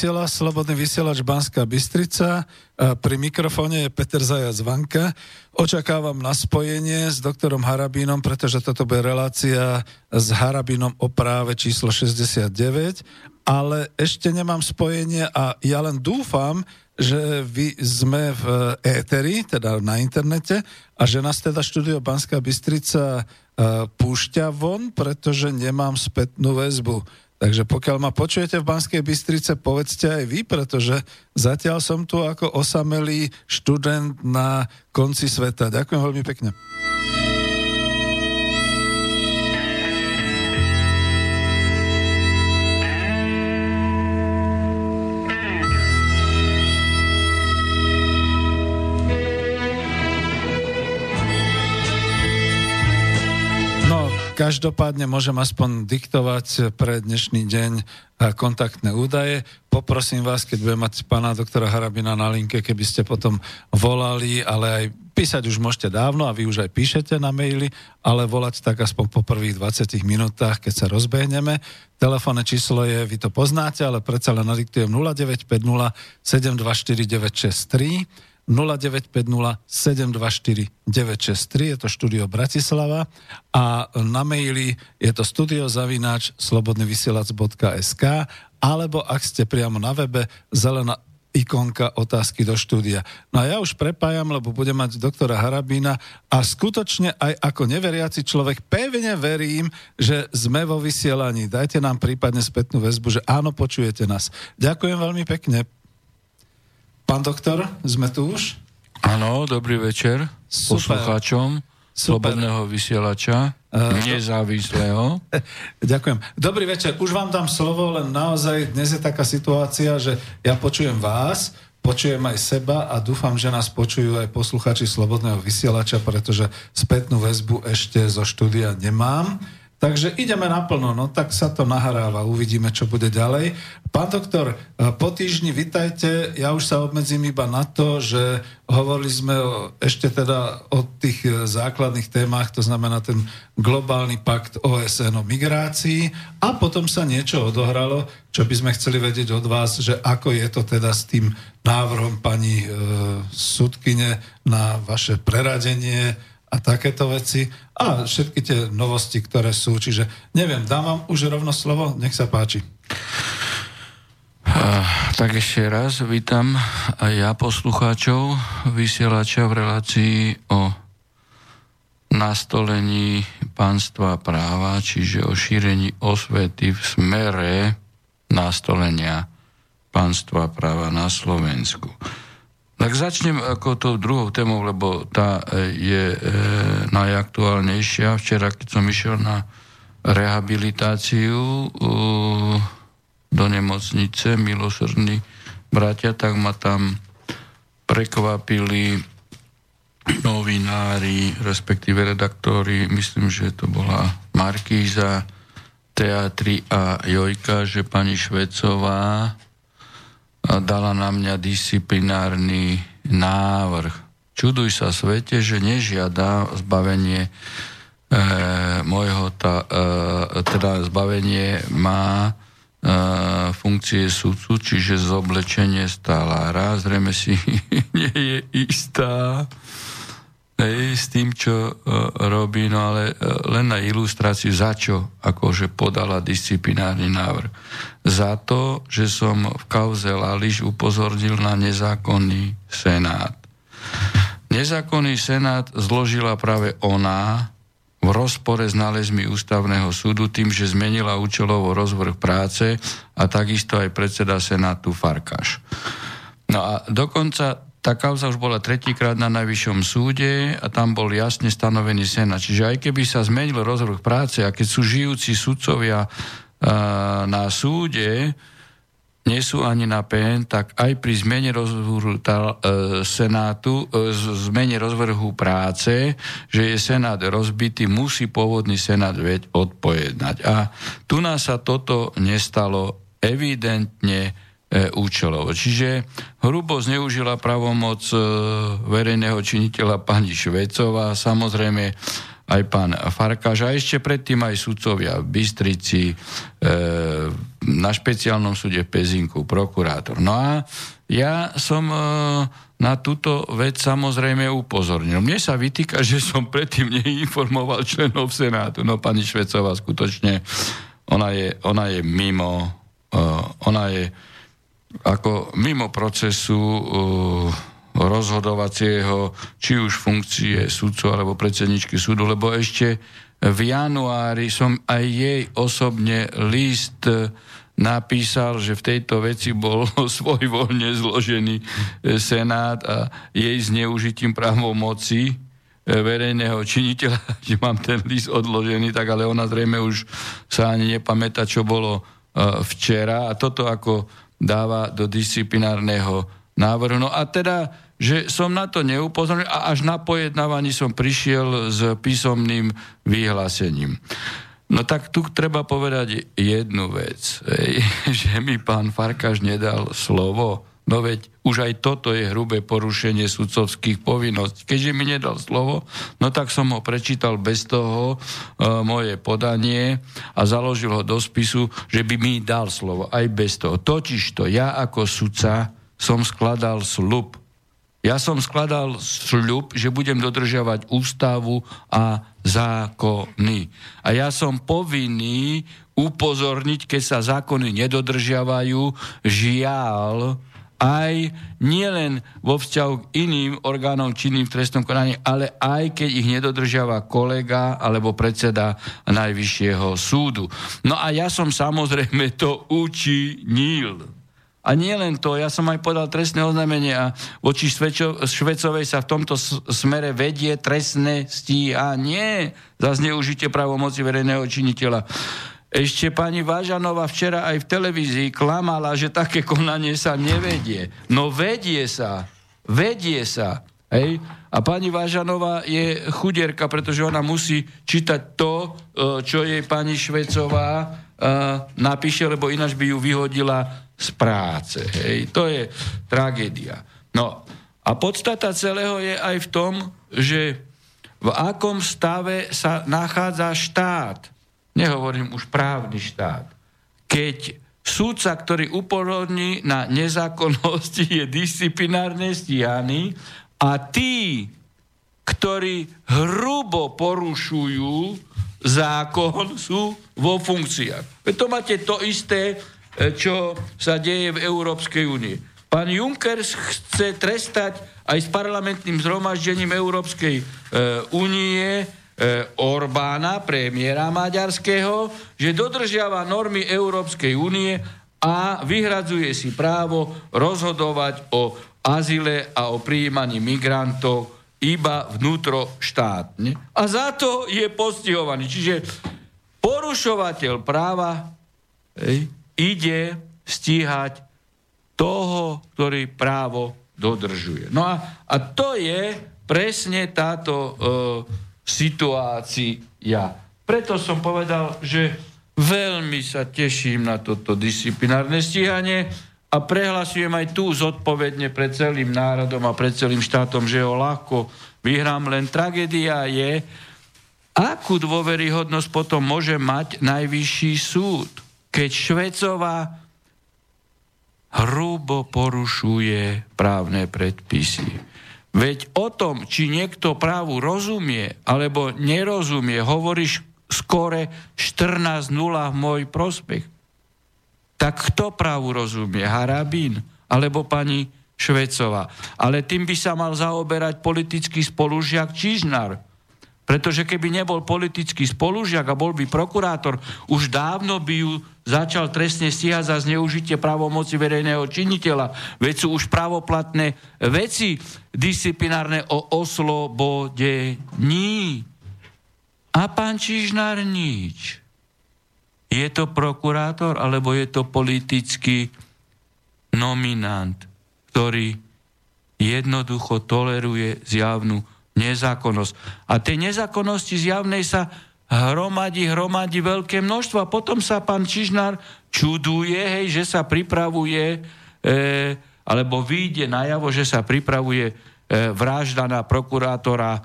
vysiela Slobodný vysielač Banská Bystrica. Pri mikrofóne je Peter Zajac Vanka. Očakávam na spojenie s doktorom Harabínom, pretože toto bude relácia s Harabínom o práve číslo 69, ale ešte nemám spojenie a ja len dúfam, že vy sme v éteri, teda na internete a že nás teda štúdio Banská Bystrica púšťa von, pretože nemám spätnú väzbu. Takže pokiaľ ma počujete v Banskej Bystrice, povedzte aj vy, pretože zatiaľ som tu ako osamelý študent na konci sveta. Ďakujem veľmi pekne. Každopádne môžem aspoň diktovať pre dnešný deň e, kontaktné údaje. Poprosím vás, keď budem mať pána doktora Harabina na linke, keby ste potom volali, ale aj písať už môžete dávno a vy už aj píšete na maily, ale volať tak aspoň po prvých 20 minútach, keď sa rozbehneme. Telefónne číslo je, vy to poznáte, ale predsa len nadiktujem 0950 724 963 0950 724 963, je to štúdio Bratislava a na maili je to studiozavináč slobodnyvysielac.sk alebo ak ste priamo na webe, zelená ikonka otázky do štúdia. No a ja už prepájam, lebo budem mať doktora Harabína a skutočne aj ako neveriaci človek pevne verím, že sme vo vysielaní. Dajte nám prípadne spätnú väzbu, že áno, počujete nás. Ďakujem veľmi pekne. Pán doktor, sme tu už? Áno, dobrý večer Super. poslucháčom Slobodného vysielača, uh, nezávislého. Ďakujem. Dobrý večer, už vám dám slovo, len naozaj dnes je taká situácia, že ja počujem vás, počujem aj seba a dúfam, že nás počujú aj posluchači Slobodného vysielača, pretože spätnú väzbu ešte zo štúdia nemám. Takže ideme naplno, no tak sa to nahráva, uvidíme, čo bude ďalej. Pán doktor, e, po týždni vitajte, ja už sa obmedzím iba na to, že hovorili sme o, ešte teda o tých e, základných témach, to znamená ten globálny pakt OSN o migrácii a potom sa niečo odohralo, čo by sme chceli vedieť od vás, že ako je to teda s tým návrhom pani e, sudkyne na vaše preradenie, a takéto veci a všetky tie novosti, ktoré sú. Čiže neviem, dám vám už rovno slovo, nech sa páči. Tak ešte raz vítam aj ja poslucháčov vysielača v relácii o nastolení pánstva práva, čiže o šírení osvety v smere nastolenia pánstva práva na Slovensku. Tak začnem ako tou druhou témou, lebo tá e, je e, najaktuálnejšia. Včera, keď som išiel na rehabilitáciu e, do nemocnice milosrdní bratia, tak ma tam prekvapili novinári, respektíve redaktori, myslím, že to bola Markíza, Teatri a Jojka, že pani Švecová dala na mňa disciplinárny návrh. Čuduj sa svete, že nežiada zbavenie e, môjho, ta, e, teda zbavenie má e, funkcie sudcu, čiže zoblečenie stálára. Zrejme si nie je istá hej, s tým, čo uh, robí, no ale uh, len na ilustráciu, za čo akože podala disciplinárny návrh. Za to, že som v kauze Lališ upozornil na nezákonný senát. Nezákonný senát zložila práve ona v rozpore s nálezmi ústavného súdu tým, že zmenila účelovo rozvrh práce a takisto aj predseda senátu Farkáš. No a dokonca tá kauza už bola tretíkrát na najvyššom súde a tam bol jasne stanovený senát. Čiže aj keby sa zmenil rozvrh práce a keď sú žijúci sudcovia na súde, nie sú ani na PN, tak aj pri zmene rozvrhu tá, e, Senátu, e, zmene rozvrhu práce, že je Senát rozbitý, musí pôvodný Senát veď odpojednať. A tu nás sa toto nestalo evidentne E, účelovo. Čiže hrubo zneužila pravomoc e, verejného činiteľa pani Švecová, samozrejme aj pán Farkáš a ešte predtým aj sudcovia v Bystrici, e, na špeciálnom súde v Pezinku, prokurátor. No a ja som e, na túto vec samozrejme upozornil. Mne sa vytýka, že som predtým neinformoval členov Senátu. No pani Švecová skutočne, ona je, ona je mimo, uh, ona je ako mimo procesu uh, rozhodovacieho, či už funkcie sudcu alebo predsedničky súdu, lebo ešte v januári som aj jej osobne list napísal, že v tejto veci bol svojvoľne zložený e, Senát a jej zneužitím právomoci verejného činiteľa, že mám ten list odložený, tak ale ona zrejme už sa ani nepamätá, čo bolo včera. A toto ako dáva do disciplinárneho návrhu. No a teda, že som na to neupozornil a až na pojednávaní som prišiel s písomným vyhlásením. No tak tu treba povedať jednu vec, že mi pán Farkáš nedal slovo. No veď už aj toto je hrubé porušenie sudcovských povinností. Keďže mi nedal slovo, no tak som ho prečítal bez toho e, moje podanie a založil ho do spisu, že by mi dal slovo aj bez toho. Totižto ja ako sudca som skladal slub. Ja som skladal sľub, že budem dodržiavať ústavu a zákony. A ja som povinný upozorniť, keď sa zákony nedodržiavajú, žiaľ, aj nielen vo vzťahu k iným orgánom činným v trestnom konaní, ale aj keď ich nedodržiava kolega alebo predseda Najvyššieho súdu. No a ja som samozrejme to učinil. A nie len to, ja som aj podal trestné oznámenie a voči Švečo, Švecovej sa v tomto smere vedie trestné stíhanie za zneužitie právomoci verejného činiteľa. Ešte pani Vážanová včera aj v televízii klamala, že také konanie sa nevedie. No vedie sa, vedie sa. Hej? A pani Vážanová je chudierka, pretože ona musí čítať to, e, čo jej pani Švecová e, napíše, lebo ináč by ju vyhodila z práce. Hej. To je tragédia. No a podstata celého je aj v tom, že v akom stave sa nachádza štát. Nehovorím už právny štát. Keď súdca, ktorý upozorní na nezákonnosti, je disciplinárne stíhaný a tí, ktorí hrubo porušujú zákon, sú vo funkciách. To máte to isté, E, čo sa deje v Európskej únie. Pán Juncker chce trestať aj s parlamentným zhromaždením Európskej e, únie e, Orbána, premiéra maďarského, že dodržiava normy Európskej únie a vyhradzuje si právo rozhodovať o azile a o prijímaní migrantov iba vnútroštátne. A za to je postihovaný. Čiže porušovateľ práva ej, ide stíhať toho, ktorý právo dodržuje. No a, a to je presne táto e, situácia. Preto som povedal, že veľmi sa teším na toto disciplinárne stíhanie a prehlasujem aj tu zodpovedne pred celým národom a pred celým štátom, že ho ľahko vyhrám. Len tragédia je, akú dôveryhodnosť potom môže mať najvyšší súd keď Švecová hrubo porušuje právne predpisy. Veď o tom, či niekto právu rozumie alebo nerozumie, hovoríš skore 14.0 v môj prospech. Tak kto právu rozumie? Harabín alebo pani Švecová. Ale tým by sa mal zaoberať politický spolužiak Čižnar pretože keby nebol politický spolužiak a bol by prokurátor, už dávno by ju začal trestne stíhať za zneužitie právomoci verejného činiteľa. Veď sú už pravoplatné veci disciplinárne o oslobodení. A pán Čižnár nič. Je to prokurátor, alebo je to politický nominant, ktorý jednoducho toleruje zjavnú nezákonnosť. A tej nezákonnosti zjavnej sa hromadí, hromadí veľké množstvo a potom sa pán Čižnár čuduje, hej, že sa pripravuje, e, alebo vyjde najavo, že sa pripravuje e, vražda na prokurátora e,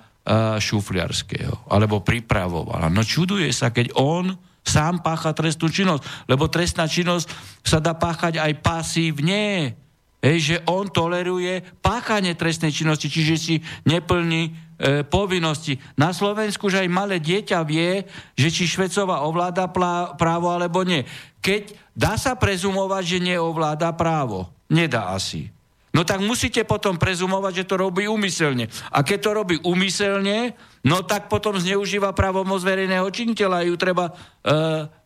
Šufliarského, alebo pripravovala. No čuduje sa, keď on sám pácha trestnú činnosť, lebo trestná činnosť sa dá páchať aj pasívne. Hej, že on toleruje páchanie trestnej činnosti, čiže si neplní povinnosti. Na Slovensku, že aj malé dieťa vie, že či Švecová ovláda plá, právo alebo nie. Keď dá sa prezumovať, že neovláda právo. Nedá asi. No tak musíte potom prezumovať, že to robí úmyselne. A keď to robí úmyselne, no tak potom zneužíva právomoc verejného činiteľa a ju treba e,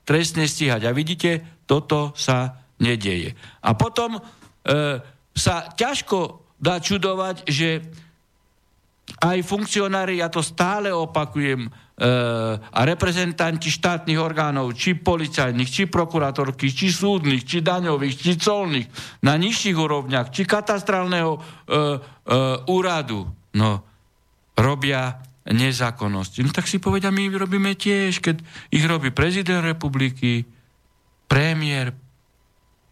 trestne stíhať. A vidíte, toto sa nedeje. A potom e, sa ťažko dá čudovať, že aj funkcionári, ja to stále opakujem, e, a reprezentanti štátnych orgánov, či policajných, či prokurátorky, či súdnych, či daňových, či colných, na nižších úrovniach, či katastrálneho e, e, úradu, no, robia nezákonnosti. No tak si povedia, my robíme tiež, keď ich robí prezident republiky, premiér,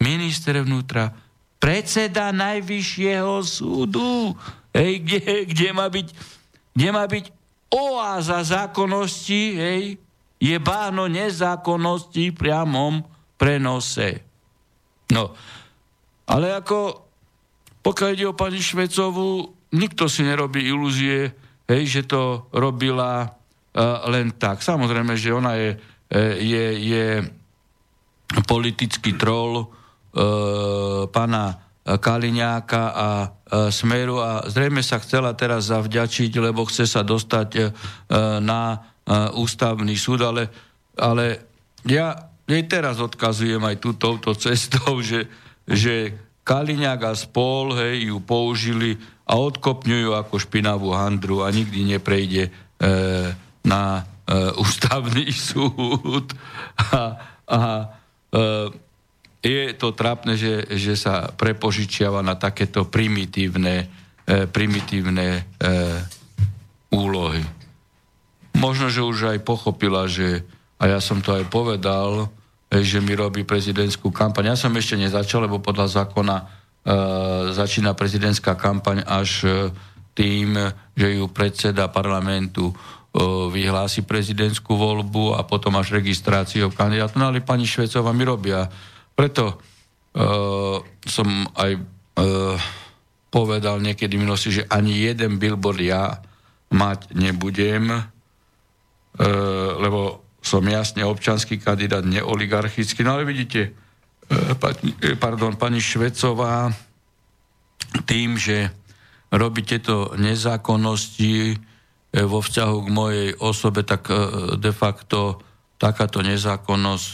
minister vnútra, predseda najvyššieho súdu, hej, kde, kde, má byť, kde má byť oáza zákonnosti, hej, je báno nezákonnosti v priamom prenose. No, ale ako pokiaľ ide o pani Švecovú, nikto si nerobí ilúzie, hej, že to robila uh, len tak. Samozrejme, že ona je, e, je, je politický troll uh, pána Kaliňáka a Smeru a zrejme sa chcela teraz zavďačiť, lebo chce sa dostať e, na e, ústavný súd, ale, ale ja jej teraz odkazujem aj tú touto cestou, že, že Kaliňák a spol hej, ju použili a odkopňujú ako špinavú handru a nikdy neprejde e, na e, ústavný súd. A, a e, je to trápne, že, že sa prepožičiava na takéto primitívne, e, primitívne e, úlohy. Možno, že už aj pochopila, že, a ja som to aj povedal, e, že mi robí prezidentskú kampaň. Ja som ešte nezačal, lebo podľa zákona e, začína prezidentská kampaň až e, tým, že ju predseda parlamentu e, vyhlási prezidentskú voľbu a potom až registráciou kandidátu. No ale pani Švecová mi robia preto uh, som aj uh, povedal niekedy minulosti, že ani jeden billboard ja mať nebudem, uh, lebo som jasne občanský kandidát, neoligarchický. No ale vidíte, uh, pani, pardon, pani Švecová tým, že robí tieto nezákonnosti vo vzťahu k mojej osobe, tak de facto takáto nezákonnosť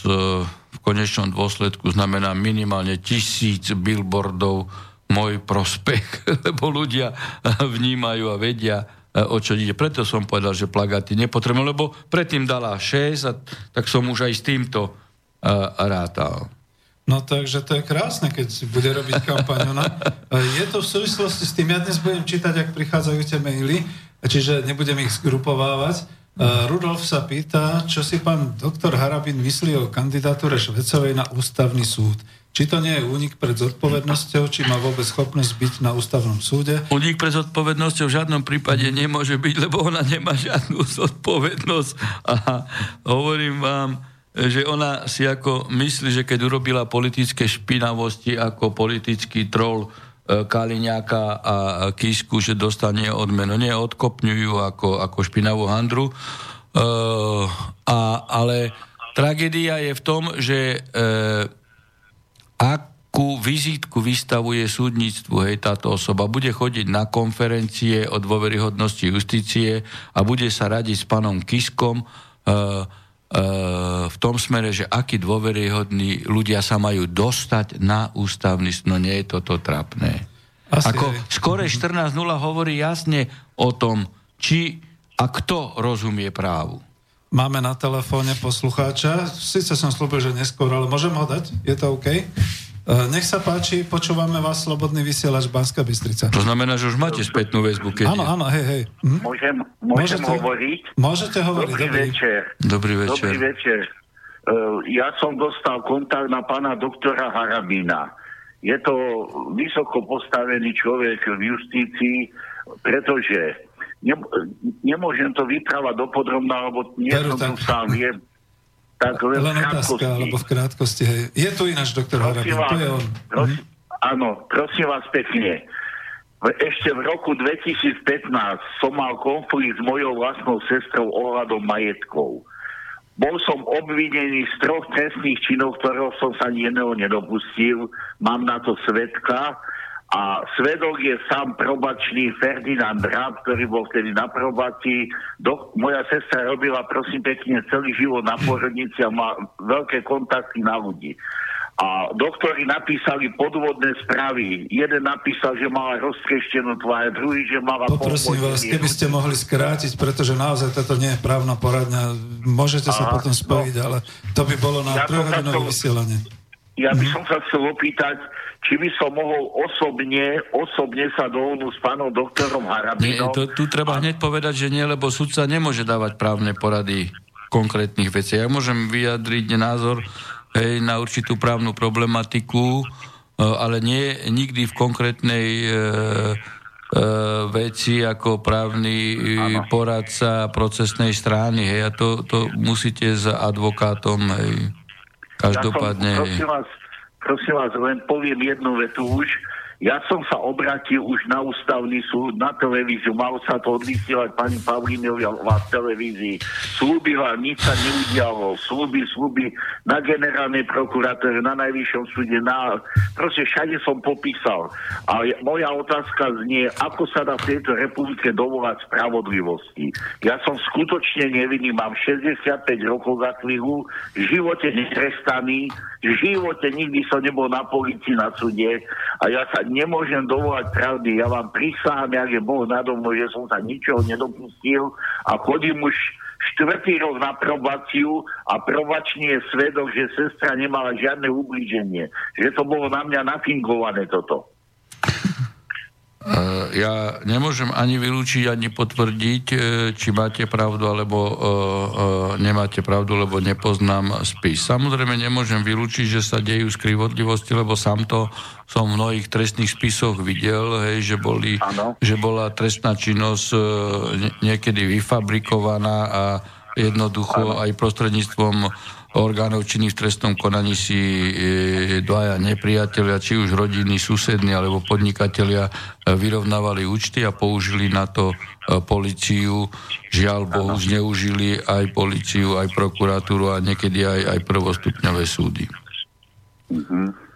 konečnom dôsledku znamená minimálne tisíc billboardov môj prospech, lebo ľudia vnímajú a vedia, o čo ide. Preto som povedal, že plagáty nepotrebujem, lebo predtým dala 6, a, tak som už aj s týmto uh, rátal. No takže to je krásne, keď si bude robiť kampaň. No, je to v súvislosti s tým, ja dnes budem čítať, ak prichádzajú tie maily, čiže nebudem ich zgrupovávať, Rudolf sa pýta, čo si pán doktor Harabin myslí o kandidatúre Švecovej na ústavný súd. Či to nie je únik pred zodpovednosťou, či má vôbec schopnosť byť na ústavnom súde? Únik pred zodpovednosťou v žiadnom prípade nemôže byť, lebo ona nemá žiadnu zodpovednosť. A hovorím vám, že ona si ako myslí, že keď urobila politické špinavosti ako politický troll, Kaliňáka a Kisku, že dostane odmenu. Nie, odkopňujú ako, ako špinavú handru. E, a, ale tragédia je v tom, že e, akú vizitku vystavuje súdnictvu, hej, táto osoba bude chodiť na konferencie o dôveryhodnosti justície a bude sa radiť s pánom Kiskom, e, v tom smere, že akí dôveryhodní ľudia sa majú dostať na ústavný no nie je toto trápne. Asi Ako skore 14.0 hovorí jasne o tom, či a kto rozumie právu. Máme na telefóne poslucháča. Sice som slúbil, že neskôr, ale môžem ho dať? Je to OK? Eh, nech sa páči, počúvame vás, Slobodný vysielač Banská Bystrica. To znamená, že už máte spätnú väzbu, keď Áno, áno, hej, hej. Hm? Môžem, môžem môžete, hovoriť? Môžete hovoriť, dobrý, dobrý večer. Dobrý večer. Dobrý večer. Uh, ja som dostal kontakt na pána doktora Harabina. Je to vysoko postavený človek v justícii, pretože ne, nemôžem to vyprávať dopodrobná, lebo nie Peru, som tu sám. Viem, tak len, len otázka, alebo v krátkosti. Hej. Je tu ináč doktor Harabin, to je on. Prosím, áno, prosím vás pekne. Ešte v roku 2015 som mal konflikt s mojou vlastnou sestrou ohľadom majetkov. Bol som obvinený z troch trestných činov, ktorého som sa ani jedného nedopustil. Mám na to svetka. A svedok je sám probačný Ferdinand Ráb, ktorý bol vtedy na probácii. Do, moja sestra robila, prosím pekne, celý život na porodnici a má veľké kontakty na ľudí. A doktori napísali podvodné správy. Jeden napísal, že mala roztreštenú tvár, druhý, že mala Poprosím vás, keby ste mohli skrátiť, pretože naozaj toto nie je právna poradňa. Môžete sa Aha, potom spojiť, ale to by bolo na Ja sa trojhodinové vysielanie. Ja Mhm. by som sa chcel opýtať, či by som mohol osobne, osobne sa dohodnúť s pánom doktorom Nie, Harabinom. to, tu treba hneď povedať, že nie, lebo sudca nemôže dávať právne porady konkrétnych vecí. Ja môžem vyjadriť názor hej, na určitú právnu problematiku, e, ale nie nikdy v konkrétnej e, e, veci ako právny e, poradca procesnej strany. Hej, a to, to musíte s advokátom hej, každopádne. Ja som, prosím vás, prosím vás, len poviem jednu vetu už. Ja som sa obratil už na ústavný súd, na televíziu, malo sa to odvysielať pani Pavlinová v televízii. Slúbila, nič sa neudialo. Slúby, slúby na generálnej prokuratúre, na najvyššom súde, na... Proste všade som popísal. A moja otázka znie, ako sa dá v tejto republike dovolať spravodlivosti. Ja som skutočne nevinný, mám 65 rokov za chvíľu, v živote netrestaný, v živote nikdy som nebol na policii, na súde a ja sa nemôžem dovolať pravdy. Ja vám prisahám, jak je Boh nado že som sa ničoho nedopustil a chodím už štvrtý rok na probáciu a probačný je svedok, že sestra nemala žiadne ublíženie. Že to bolo na mňa nafingované toto. Uh, ja nemôžem ani vylúčiť, ani potvrdiť, e, či máte pravdu, alebo uh, nemáte pravdu, lebo nepoznám spis. Samozrejme nemôžem vylúčiť, že sa dejú skrivodlivosti, lebo sám to som v mnohých trestných spisoch videl, hej, že, boli, že bola trestná činnosť niekedy vyfabrikovaná a jednoducho aj prostredníctvom orgánov činných v trestnom konaní si e, dvaja nepriatelia, či už rodiny, susední alebo podnikatelia e, vyrovnávali účty a použili na to e, policiu. Žiaľ Bohu, zneužili aj policiu, aj prokuratúru a niekedy aj, aj prvostupňové súdy.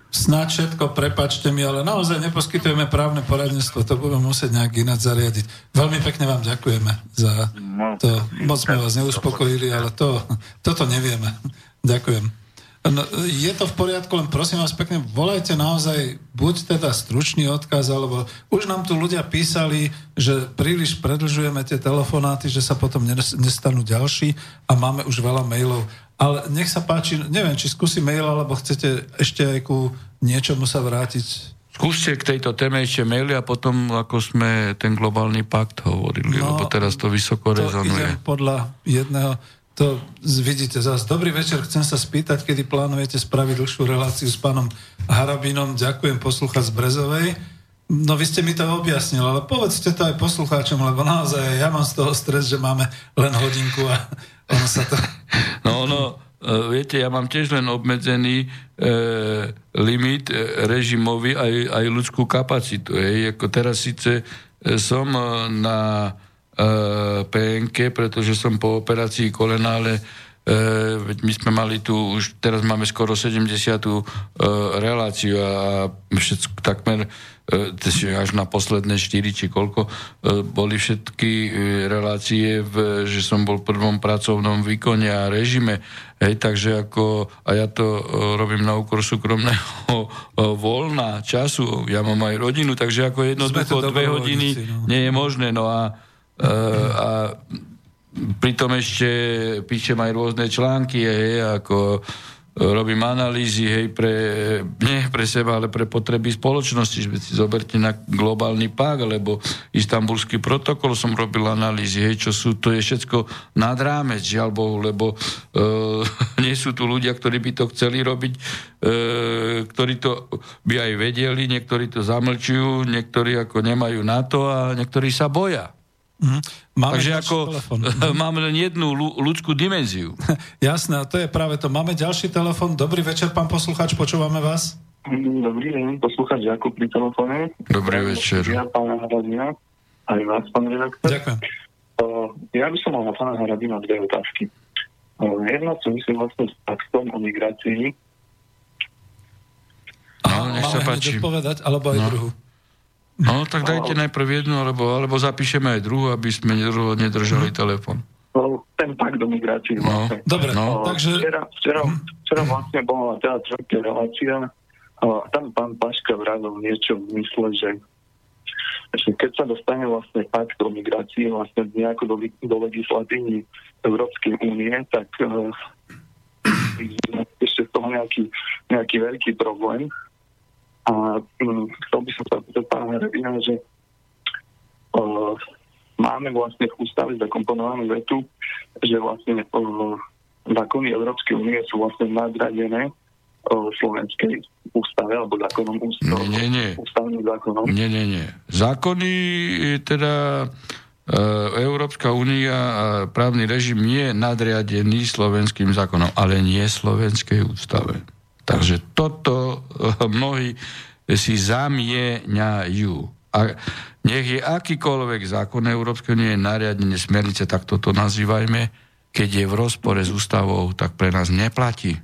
Snáď všetko, prepačte mi, ale naozaj neposkytujeme právne poradenstvo, to budeme musieť nejak ináč zariadiť. Veľmi pekne vám ďakujeme za to. Moc sme vás neuspokojili, ale to, toto nevieme. Ďakujem. No, je to v poriadku, len prosím vás pekne, volajte naozaj buď teda stručný odkaz, alebo už nám tu ľudia písali, že príliš predlžujeme tie telefonáty, že sa potom nes- nestanú ďalší a máme už veľa mailov. Ale nech sa páči, neviem, či skúsi mail, alebo chcete ešte aj ku niečomu sa vrátiť. Skúste k tejto téme ešte maily a potom, ako sme ten globálny pakt hovorili, No, lebo teraz to vysoko To rezonuje. podľa jedného, to vidíte zás. Dobrý večer, chcem sa spýtať, kedy plánujete spraviť dlhšiu reláciu s pánom Harabinom. Ďakujem poslúchať z Brezovej. No vy ste mi to objasnil, ale povedzte to aj poslucháčom, lebo naozaj ja mám z toho stres, že máme len hodinku a ono sa to... No ono, e, viete, ja mám tiež len obmedzený e, limit e, režimový aj, aj ľudskú kapacitu. Hej. Ako teraz síce e, som na PNK, pretože som po operácii kolena, ale e, veď my sme mali tu, už teraz máme skoro 70. E, reláciu a všetko takmer až na posledné 4 či koľko, boli všetky relácie, v, že som bol v prvom pracovnom výkone a režime. Hej, takže ako, a ja to robím na úkor súkromného voľna, času, ja mám aj rodinu, takže ako jednoducho dve hodiny no. nie je možné. No a, a pritom ešte píšem aj rôzne články, hej, ako robím analýzy, hej, pre, nie pre seba, ale pre potreby spoločnosti. Že si zoberte na globálny pák, alebo istambulský protokol som robil analýzy, hej, čo sú, to je všetko nad rámec, žiaľ Bohu, lebo e, nie sú tu ľudia, ktorí by to chceli robiť, e, ktorí to by aj vedeli, niektorí to zamlčujú, niektorí ako nemajú na to a niektorí sa boja. Mm. Máme Takže ako telefon. máme len jednu ľudskú dimenziu. Jasné, a to je práve to. Máme ďalší telefon. Dobrý večer, pán posluchač, počúvame vás. Dobrý deň, posluchač Jakub pri telefóne. Dobrý večer. Ja, pána Hradina, aj vás, pán redaktor. Ďakujem. Uh, ja by som mal na pána Hradina dve otázky. Uh, jedna myslím vlastne s taktom o migrácii. No, nech sa páči. odpovedať, alebo aj no. druhú. No, tak dajte najprv jednu, alebo, alebo zapíšeme aj druhú, aby sme nedržali mm. telefon. No, ten pakt do migrácie no. vlastne. Dobre, no. takže... Včera, včera, mhm. včera vlastne bola teda tretia relácia a tam pán Paška vravil niečo v mysle, že, že keď sa dostane vlastne pakt o migrácii vlastne nejako do, do legislatívy Európskej únie, tak uh, ešte z toho nejaký, nejaký veľký problém, a um, Rebina, že uh, máme vlastne v ústave zakomponovanú vetu, že vlastne uh, zákony Európskej únie sú vlastne nadradené uh, slovenskej ústave alebo zákonom ústav, nie, nie. ústavným zákonom. Nie, nie, nie. Zákony teda Európska únia a právny režim nie je nadriadený slovenským zákonom, ale nie slovenskej ústave. Takže toto eh, mnohí si zamieňajú. A nech je akýkoľvek zákon Európskej únie nariadenie smernice, tak toto nazývajme, keď je v rozpore s ústavou, tak pre nás neplatí.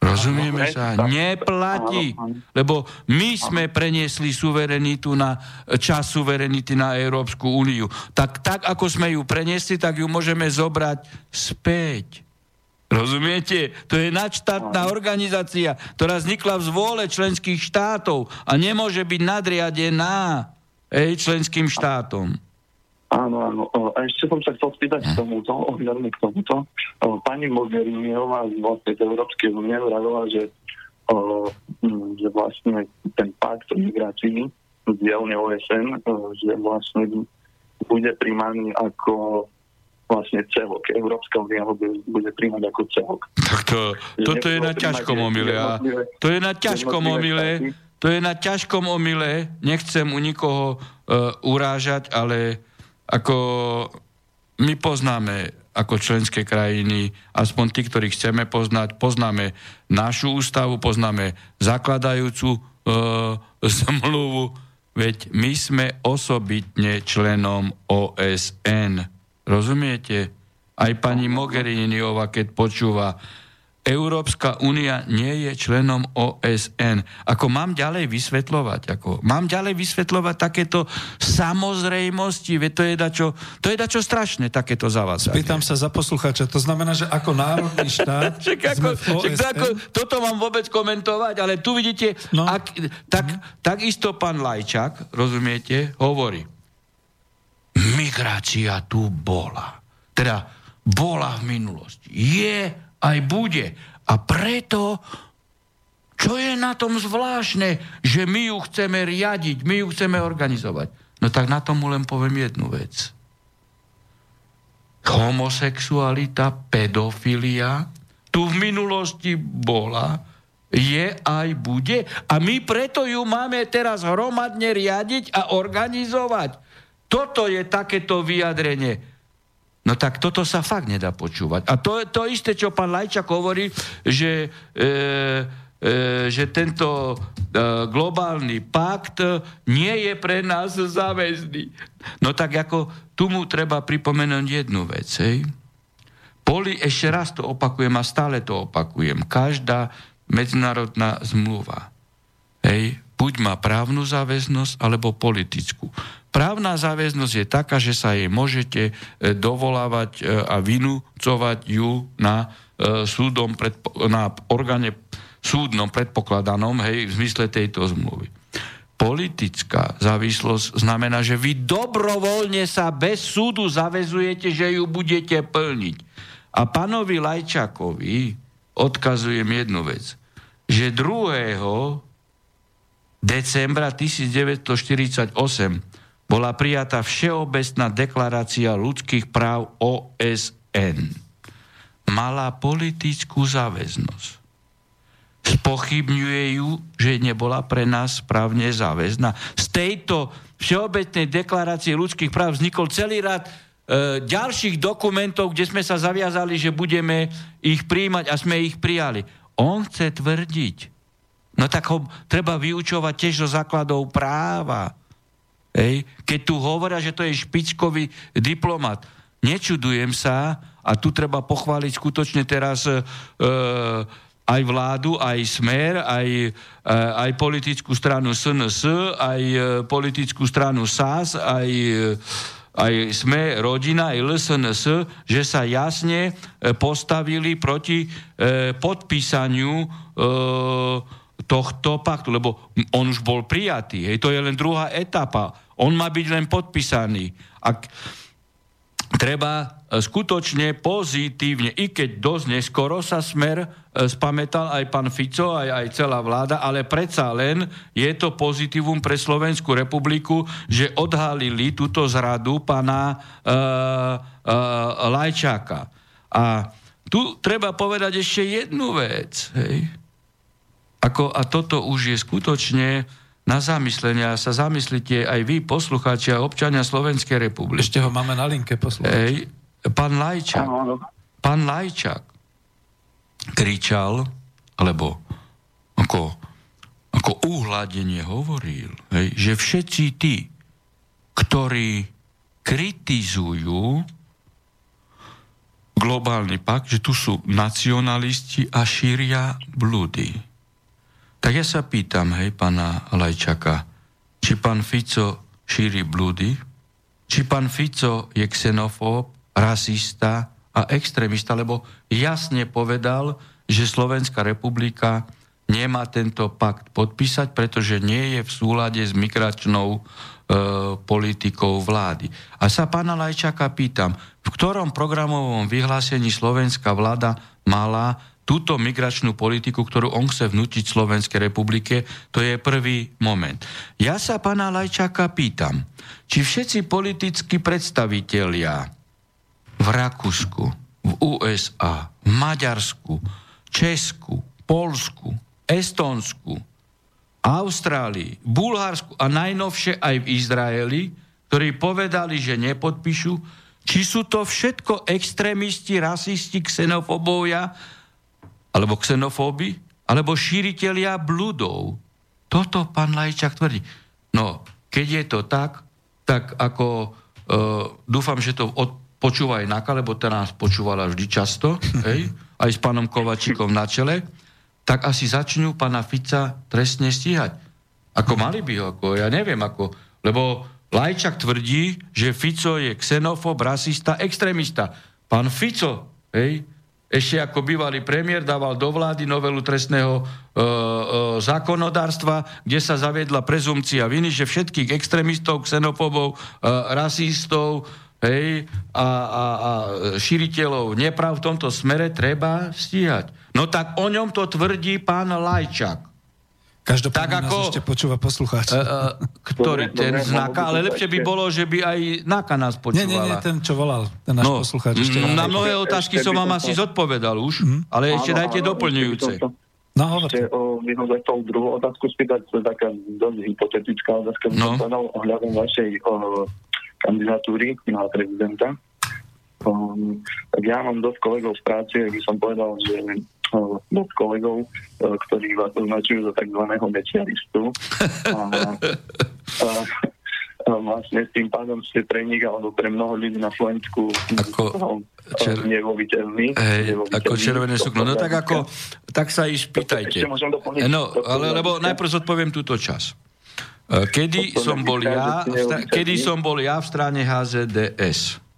Rozumieme sa? Neplatí. Lebo my sme preniesli suverenitu na čas suverenity na Európsku úniu. Tak, tak ako sme ju preniesli, tak ju môžeme zobrať späť. Rozumiete? To je nadštátna organizácia, ktorá vznikla v zvôle členských štátov a nemôže byť nadriadená ej, členským štátom. Áno, áno. A ešte som sa chcel spýtať k tomuto, ohľadne k tomuto. Pani Mogheriniová z vlastne z Európskej únie vravila, že, že vlastne ten pakt o migrácii z dielne OSN, že vlastne bude príjmaný ako vlastne celok. Európska únia ho bude príjmať ako celok. Tak to, toto je na ťažkom omyle. To je na ťažkom omyle. To je na ťažkom omyle. Nechcem u nikoho uh, urážať, ale ako my poznáme ako členské krajiny, aspoň tí, ktorí chceme poznať, poznáme našu ústavu, poznáme zakladajúcu e, zmluvu, veď my sme osobitne členom OSN. Rozumiete? Aj pani Mogheriniova, keď počúva, Európska únia nie je členom OSN. Ako mám ďalej vysvetľovať? Ako, mám ďalej vysvetľovať takéto samozrejmosti? Veď to je dačo, to je dačo strašné, takéto zavádzanie. Spýtam sa za poslucháča, to znamená, že ako národný štát však ako, to ako, toto mám vôbec komentovať, ale tu vidíte, no. ak, tak, mm. takisto pán Lajčák, rozumiete, hovorí, migrácia tu bola. Teda bola v minulosti. Je aj bude. A preto, čo je na tom zvláštne, že my ju chceme riadiť, my ju chceme organizovať. No tak na tomu len poviem jednu vec. Homosexualita, pedofilia tu v minulosti bola, je aj bude a my preto ju máme teraz hromadne riadiť a organizovať. Toto je takéto vyjadrenie. No tak toto sa fakt nedá počúvať. A to to isté, čo pán Lajčak hovorí, že, e, e, že tento e, globálny pakt nie je pre nás záväzný. No tak ako tu mu treba pripomenúť jednu vec. Hej? Poli, ešte raz to opakujem a stále to opakujem. Každá medzinárodná zmluva hej, buď má právnu záväznosť, alebo politickú. Právna záväznosť je taká, že sa jej môžete e, dovolávať e, a vynúcovať ju na e, súdom, na orgáne súdnom predpokladanom, hej, v zmysle tejto zmluvy. Politická závislosť znamená, že vy dobrovoľne sa bez súdu zavezujete, že ju budete plniť. A pánovi Lajčakovi odkazujem jednu vec, že 2. decembra 1948 bola prijatá Všeobecná deklarácia ľudských práv OSN. Mala politickú záväznosť. spochybňuje ju, že nebola pre nás právne záväzná. Z tejto Všeobecnej deklarácie ľudských práv vznikol celý rad e, ďalších dokumentov, kde sme sa zaviazali, že budeme ich príjmať a sme ich prijali. On chce tvrdiť. No tak ho treba vyučovať tiež zo základov práva. Hej. Keď tu hovoria, že to je špičkový diplomat, nečudujem sa, a tu treba pochváliť skutočne teraz e, aj vládu, aj smer, aj, e, aj politickú stranu SNS, aj e, politickú stranu SAS, aj, e, aj sme rodina, aj LSNS, že sa jasne postavili proti podpísaniu tohto paktu, lebo on už bol prijatý. Hej, to je len druhá etapa. On má byť len podpísaný. Ak, treba skutočne pozitívne, i keď dosť neskoro sa smer e, spametal aj pán Fico, aj, aj celá vláda, ale predsa len je to pozitívum pre Slovenskú republiku, že odhalili túto zradu pána uh, uh, Lajčáka. A tu treba povedať ešte jednu vec. Hej. Ako, a toto už je skutočne na zamyslenia. Sa zamyslite aj vy, poslucháči a občania Slovenskej republiky. Ešte ho máme na linke, poslucháči. Pán Lajčák, pán Lajčák kričal, alebo ako, ako uhladenie hovoril, hej, že všetci tí, ktorí kritizujú globálny pakt, že tu sú nacionalisti a šíria blúdy. Tak ja sa pýtam, hej, pána Lajčaka, či pán Fico šíri blúdy, či pán Fico je xenofób, rasista a extrémista, lebo jasne povedal, že Slovenská republika nemá tento pakt podpísať, pretože nie je v súlade s migračnou e, politikou vlády. A sa pána Lajčaka pýtam, v ktorom programovom vyhlásení slovenská vláda mala túto migračnú politiku, ktorú on chce vnútiť Slovenskej republike, to je prvý moment. Ja sa pána Lajčáka pýtam, či všetci politickí predstavitelia v Rakúsku, v USA, v Maďarsku, Česku, Polsku, Estónsku, Austrálii, Bulharsku a najnovšie aj v Izraeli, ktorí povedali, že nepodpíšu, či sú to všetko extrémisti, rasisti, xenofobovia, alebo xenofóby, alebo šíritelia bludov. Toto pán Lajčák tvrdí. No, keď je to tak, tak ako uh, dúfam, že to od, počúva aj Naka, lebo ten nás počúvala vždy často, hej, aj s pánom Kovačíkom na čele, tak asi začnú pána Fica trestne stíhať. Ako mali by ho, ako, ja neviem, ako, lebo Lajčak tvrdí, že Fico je xenofób, rasista, extrémista. Pán Fico, hej, ešte ako bývalý premiér dával do vlády novelu trestného e, e, zákonodárstva, kde sa zaviedla prezumcia viny, že všetkých extrémistov, xenofobov, e, rasistov hej, a, a, a šíriteľov neprav v tomto smere treba stíhať. No tak o ňom to tvrdí pán Lajčak. Každopádne tak ako, nás ešte počúva poslucháč. Uh, uh, ktorý ten z Naka, ale lepšie by bolo, že by aj Naka nás počúvala. Nie, nie, nie, ten, čo volal, ten náš no, poslucháč. Ešte na mnohé otázky som vám asi zodpovedal už, mm. ale ešte dajte áno, doplňujúce. No, hovorte. Ešte o, druhú otázku spýtať, to je taká dosť hypotetická otázka, no. ohľadom vašej o, kandidatúry na prezidenta. Um, tak ja mám dosť kolegov z práce, by som povedal, že dosť kolegov, e, ktorí vás označujú za tzv. mečiaristu. A, a, a vlastne s tým pádom ste pre nich alebo pre mnoho ľudí na Slovensku ako čer... nevoliteľný. Hej, ako červené sukno. No tak ako, tak sa ich spýtajte. No, ale lebo najprv zodpoviem túto čas. E, kedy som bol ja, kedy som bol ja v strane HZDS?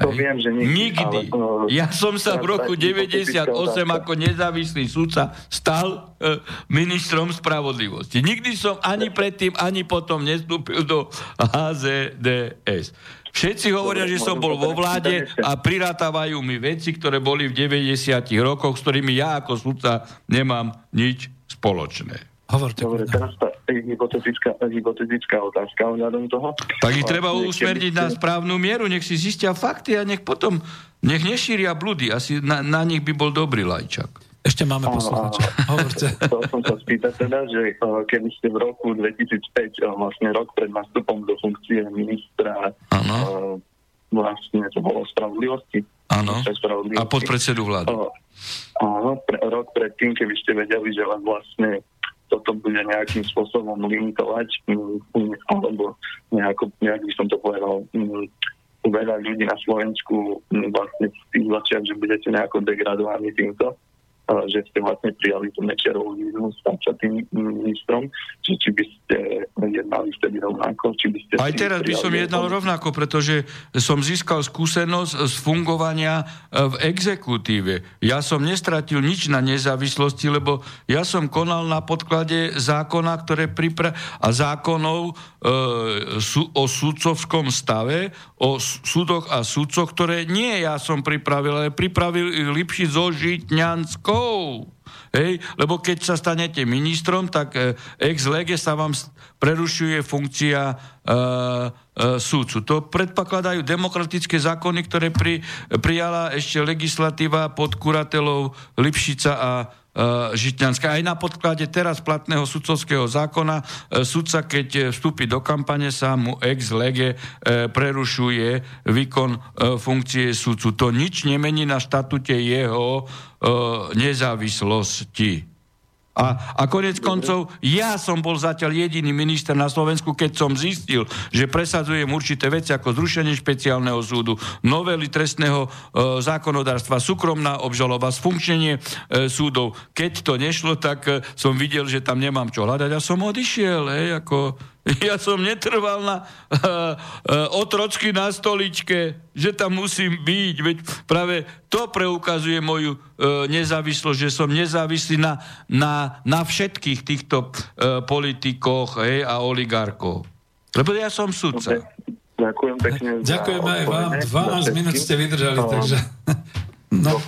To viem, že nikdy. nikdy. Ale, ja som sa v roku 98 ako nezávislý sudca stal uh, ministrom spravodlivosti. Nikdy som ani predtým, ani potom nestúpil do HZDS. Všetci hovoria, že som bol vo vláde a prirátávajú mi veci, ktoré boli v 90 rokoch, s ktorými ja ako sudca nemám nič spoločné. Hovorte. Dobre, teraz tá hypotetická, hypotetická otázka ohľadom toho. Tak ich treba usmerniť na správnu mieru, nech si zistia fakty a nech potom, nech nešíria blúdy. Asi na, na nich by bol dobrý lajčak. Ešte máme poslucháča. Hovorte. Chcel som sa spýtať teda, že uh, keby ste v roku 2005, uh, vlastne rok pred nastupom do funkcie ministra, uh, vlastne to bolo spravodlivosti. Áno. A podpredsedu vlády. Áno, pre, rok predtým, keby ste vedeli, že len vlastne toto bude nejakým spôsobom limitovať, um, alebo nejako, nejak by som to povedal, um, veľa ľudí na Slovensku vlastne začiach, že budete nejako degradovaní týmto že ste vlastne prijali tú Mečiarovú výzvu stať sa tým ministrom, či, či by ste jednali vtedy rovnako, či by ste... Aj teraz by som jednal rovnako, pretože som získal skúsenosť z fungovania e, v exekutíve. Ja som nestratil nič na nezávislosti, lebo ja som konal na podklade zákona, ktoré pripra- a zákonov e, sú, o súdcovskom stave, o súdoch a súdcoch, ktoré nie ja som pripravil, ale pripravil Lipšic so Žitňanskou. Hej, lebo keď sa stanete ministrom, tak e, ex lege sa vám prerušuje funkcia e, e, súdcu. To predpokladajú demokratické zákony, ktoré pri, prijala ešte legislatíva pod kuratelou Lipšica a Žitňanská. Aj na podklade teraz platného sudcovského zákona e, sudca, keď vstúpi do kampane, sa mu ex lege e, prerušuje výkon funkcie sudcu. To nič nemení na štatute jeho nezávislosti. A, a konec koncov, ja som bol zatiaľ jediný minister na Slovensku, keď som zistil, že presadzujem určité veci ako zrušenie špeciálneho súdu, novely trestného e, zákonodárstva, súkromná obžaloba, sfunkčenie e, súdov. Keď to nešlo, tak e, som videl, že tam nemám čo hľadať a som odišiel, hej, ako Ja som netrval na uh, uh, otročky na stoličke, že tam musím byť. Veď práve to preukazuje moju uh, nezávislosť, že som nezávislý na, na, na všetkých týchto uh, politikoch hej, a oligarkov. Lebo ja som sudca. Ďakujem pekne. Ďakujem aj vám. 12 minút ste vydržali, no. takže... No.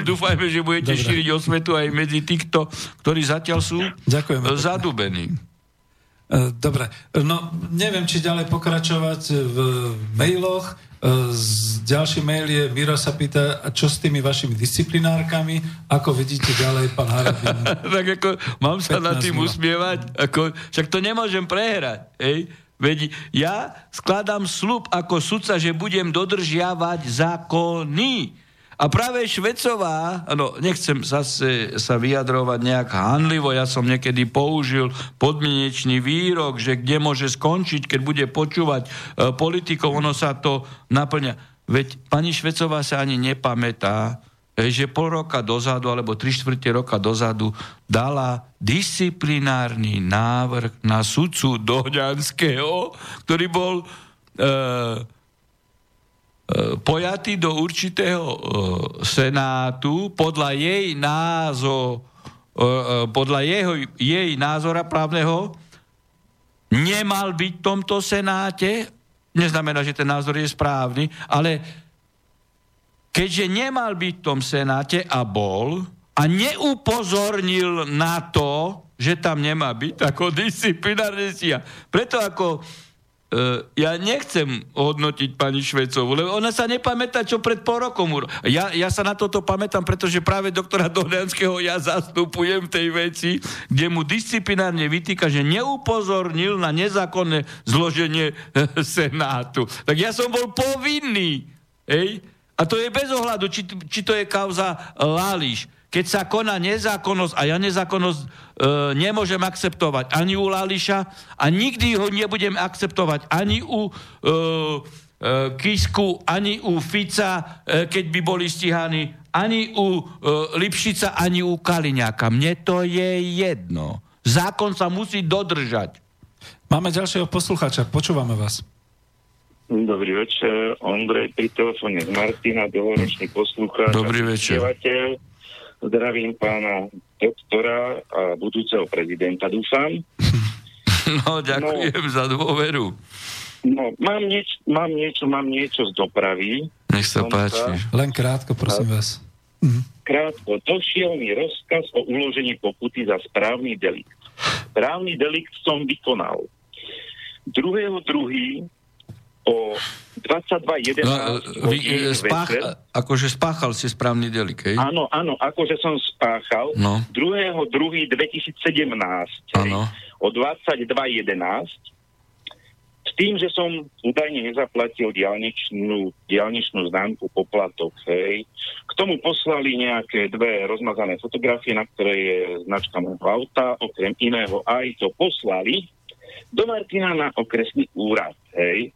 Dúfajme, že budete Dobre. šíriť osvetu aj medzi týchto, ktorí zatiaľ sú Ďakujem. zadubení. E, dobre, no neviem, či ďalej pokračovať v mailoch. E, ďalší mail je, Miro sa pýta, čo s tými vašimi disciplinárkami, ako vidíte ďalej, pán Harabin? tak ako, mám sa na tým usmievať, ako, však to nemôžem prehrať, hej? Veď ja skladám slub ako sudca, že budem dodržiavať zákony. A práve Švecová, no nechcem zase sa vyjadrovať nejak hanlivo, ja som niekedy použil podmienečný výrok, že kde môže skončiť, keď bude počúvať e, politikov, ono sa to naplňa. Veď pani Švecová sa ani nepamätá, že pol roka dozadu, alebo tri štvrte roka dozadu dala disciplinárny návrh na sudcu Doďanského, ktorý bol e, e, pojatý do určitého e, senátu podľa jej názo, e, e, podľa jeho, jej názora právneho. Nemal byť v tomto senáte, neznamená, že ten názor je správny, ale keďže nemal byť v tom senáte a bol a neupozornil na to, že tam nemá byť ako disciplinárne Preto ako Uh, ja nechcem hodnotiť pani Švecovú, lebo ona sa nepamätá, čo pred pol rokom. Ja, ja sa na toto pamätám, pretože práve doktora Dohľanského ja zastupujem v tej veci, kde mu disciplinárne vytýka, že neupozornil na nezákonné zloženie Senátu. Tak ja som bol povinný, ej, a to je bez ohľadu, či, či to je kauza Lališ. Keď sa koná nezákonnosť a ja nezákonnosť e, nemôžem akceptovať ani u Lališa a nikdy ho nebudem akceptovať ani u e, e, Kisku, ani u Fica, e, keď by boli stíhaní, ani u e, Lipšica, ani u Kaliňáka. Mne to je jedno. Zákon sa musí dodržať. Máme ďalšieho posluchača, počúvame vás. Dobrý večer, Ondrej pri telefóne z Martina, dlhoročný poslucháč. Dobrý večer. Zdravím pána doktora a budúceho prezidenta, dúfam. No, ďakujem no, za dôveru. No, mám, nieč, mám niečo, mám niečo z dopravy. Nech sa páči. Sa... Len krátko, prosím vás. Mhm. Krátko, došiel mi rozkaz o uložení pokuty za správny delikt. Správny delikt som vykonal. Druhého druhý o 22.11. No, vy, e, spách, akože spáchal si správny delik, hej? Áno, áno, akože som spáchal No. 2.2.2017 Áno. o 22.11 s tým, že som údajne nezaplatil diálničnú, diálničnú známku poplatok. Hej. K tomu poslali nejaké dve rozmazané fotografie, na ktoré je značka môjho auta, okrem iného aj to poslali do Martina na okresný úrad. Hej.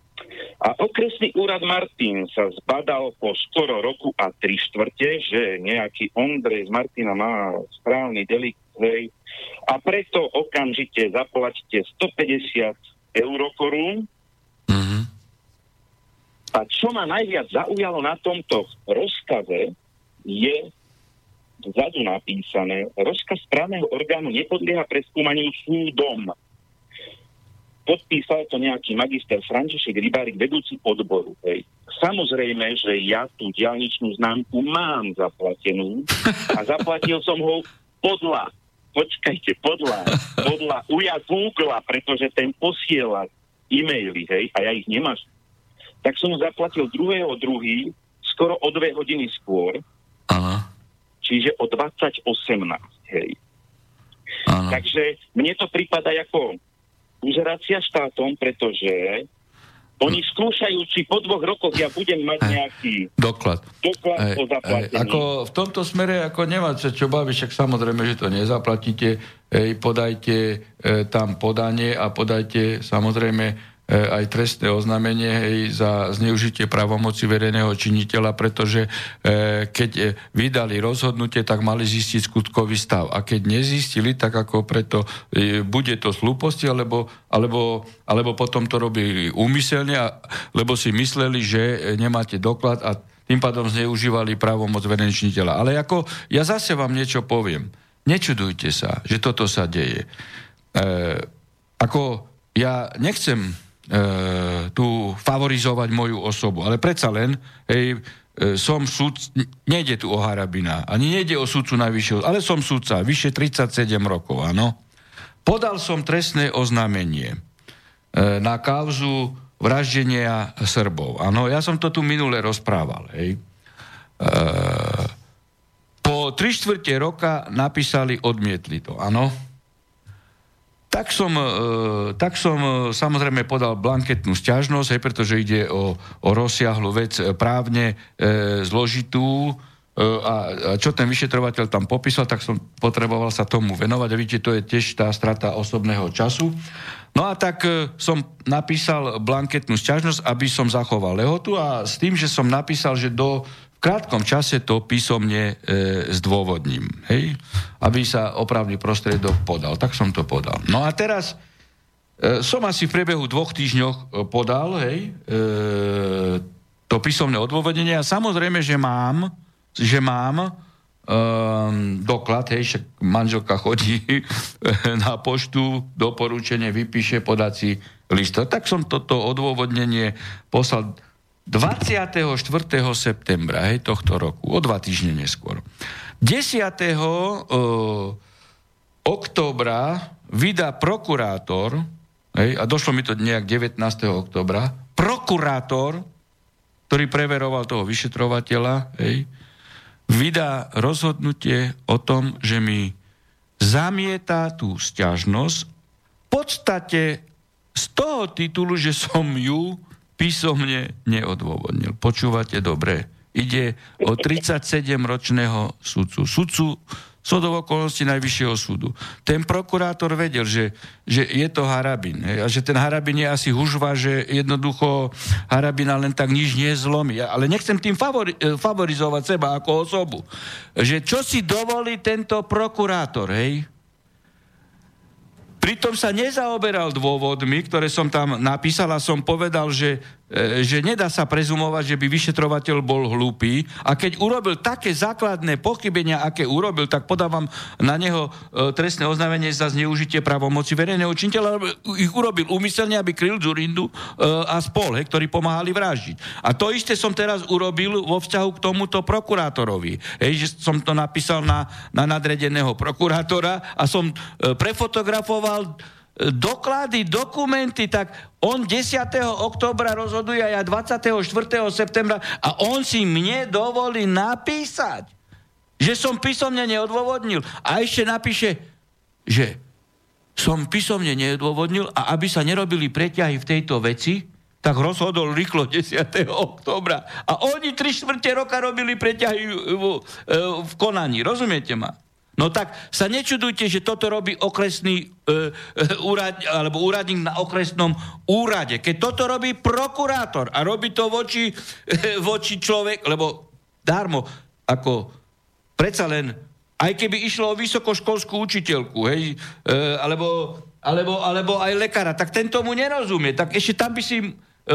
A okresný úrad Martin sa zbadal po skoro roku a tri štvrte, že nejaký Ondrej z Martina má správny delikt, hej, a preto okamžite zaplatíte 150 eurokorún. Mhm. A čo ma najviac zaujalo na tomto rozkaze, je vzadu napísané, rozkaz správneho orgánu nepodlieha preskúmaniu súdom. Podpísal to nejaký magister František Rybárik, vedúci odboru. Hej. Samozrejme, že ja tú diálničnú známku mám zaplatenú a zaplatil som ho podľa, počkajte, podľa, podľa uja Google, pretože ten posiela e-maily, hej, a ja ich nemám. Tak som ho zaplatil druhého druhý, skoro o dve hodiny skôr, Áno, čiže o 20.18, hej. áno. Takže mne to prípada ako uzeracia štátom, pretože oni skúšajú, či po dvoch rokoch ja budem mať nejaký Doklad. doklad Hej, o zaplatení. ako v tomto smere ako nemáte čo baviť, však samozrejme, že to nezaplatíte, podajte e, tam podanie a podajte samozrejme aj trestné oznámenie hej, za zneužitie právomoci verejného činiteľa, pretože e, keď e, vydali rozhodnutie, tak mali zistiť skutkový stav. A keď nezistili, tak ako preto e, bude to slúposti, alebo, alebo, alebo potom to robili úmyselne, a, lebo si mysleli, že e, nemáte doklad a tým pádom zneužívali právomoc verejného činiteľa. Ale ako ja zase vám niečo poviem. Nečudujte sa, že toto sa deje. E, ako ja nechcem e, tu favorizovať moju osobu, ale predsa len, hej, e, som súd, nejde tu o Harabina, ani nejde o sudcu najvyššieho, ale som sudca, vyše 37 rokov, áno. Podal som trestné oznámenie e, na kauzu vraždenia Srbov. Áno, ja som to tu minule rozprával, hej. E, po tri štvrte roka napísali, odmietli to, áno. Tak som, e, tak som e, samozrejme podal blanketnú sťažnosť, hej, pretože ide o, o rozsiahlu vec e, právne e, zložitú a, a čo ten vyšetrovateľ tam popísal, tak som potreboval sa tomu venovať a vidíte, to je tiež tá strata osobného času. No a tak e, som napísal blanketnú sťažnosť, aby som zachoval lehotu a s tým, že som napísal, že do krátkom čase to písomne e, zdôvodním, hej? aby sa opravný prostriedok podal. Tak som to podal. No a teraz e, som asi v priebehu dvoch týždňoch e, podal hej, e, to písomné odôvodnenie a samozrejme, že mám, že mám um, doklad, hej, však manželka chodí na poštu, doporučenie vypíše podací list. Tak som toto odôvodnenie poslal 24. septembra hej, tohto roku, o dva týždne neskôr. 10. Uh, októbra vydá prokurátor, hej, a došlo mi to nejak 19. októbra, prokurátor, ktorý preveroval toho vyšetrovateľa, hej, vydá rozhodnutie o tom, že mi zamieta tú stiažnosť v podstate z toho titulu, že som ju písomne neodôvodnil. Počúvate dobre. Ide o 37-ročného sudcu. Sudcu súdov okolností Najvyššieho súdu. Ten prokurátor vedel, že, že je to Harabin. A že ten Harabin je asi hužva, že jednoducho Harabina len tak nič nezlomí. Ale nechcem tým favori, e, favorizovať seba ako osobu. Že čo si dovolí tento prokurátor, hej? Pritom sa nezaoberal dôvodmi, ktoré som tam napísal a som povedal, že, že nedá sa prezumovať, že by vyšetrovateľ bol hlúpy a keď urobil také základné pochybenia, aké urobil, tak podávam na neho e, trestné oznámenie za zneužitie právomoci verejného činiteľa, ich urobil úmyselne, aby kryl Zurindu e, a spol, he, ktorí pomáhali vraždiť. A to isté som teraz urobil vo vzťahu k tomuto prokurátorovi. Hej, že som to napísal na, na nadredeného prokurátora a som e, prefotografoval doklady, dokumenty, tak on 10. oktobra rozhoduje a ja 24. septembra a on si mne dovolí napísať, že som písomne neodôvodnil. A ešte napíše, že som písomne neodôvodnil a aby sa nerobili preťahy v tejto veci, tak rozhodol rýchlo 10. oktobra. A oni 3 čtvrte roka robili preťahy v, v konaní. Rozumiete ma? No tak sa nečudujte, že toto robí okresný e, e, úrad, alebo úradník na okresnom úrade. Keď toto robí prokurátor a robí to voči, e, voči človek, lebo darmo, ako predsa len, aj keby išlo o vysokoškolskú učiteľku, hej, e, alebo, alebo, alebo aj lekára, tak ten tomu nerozumie. Tak ešte tam by si e,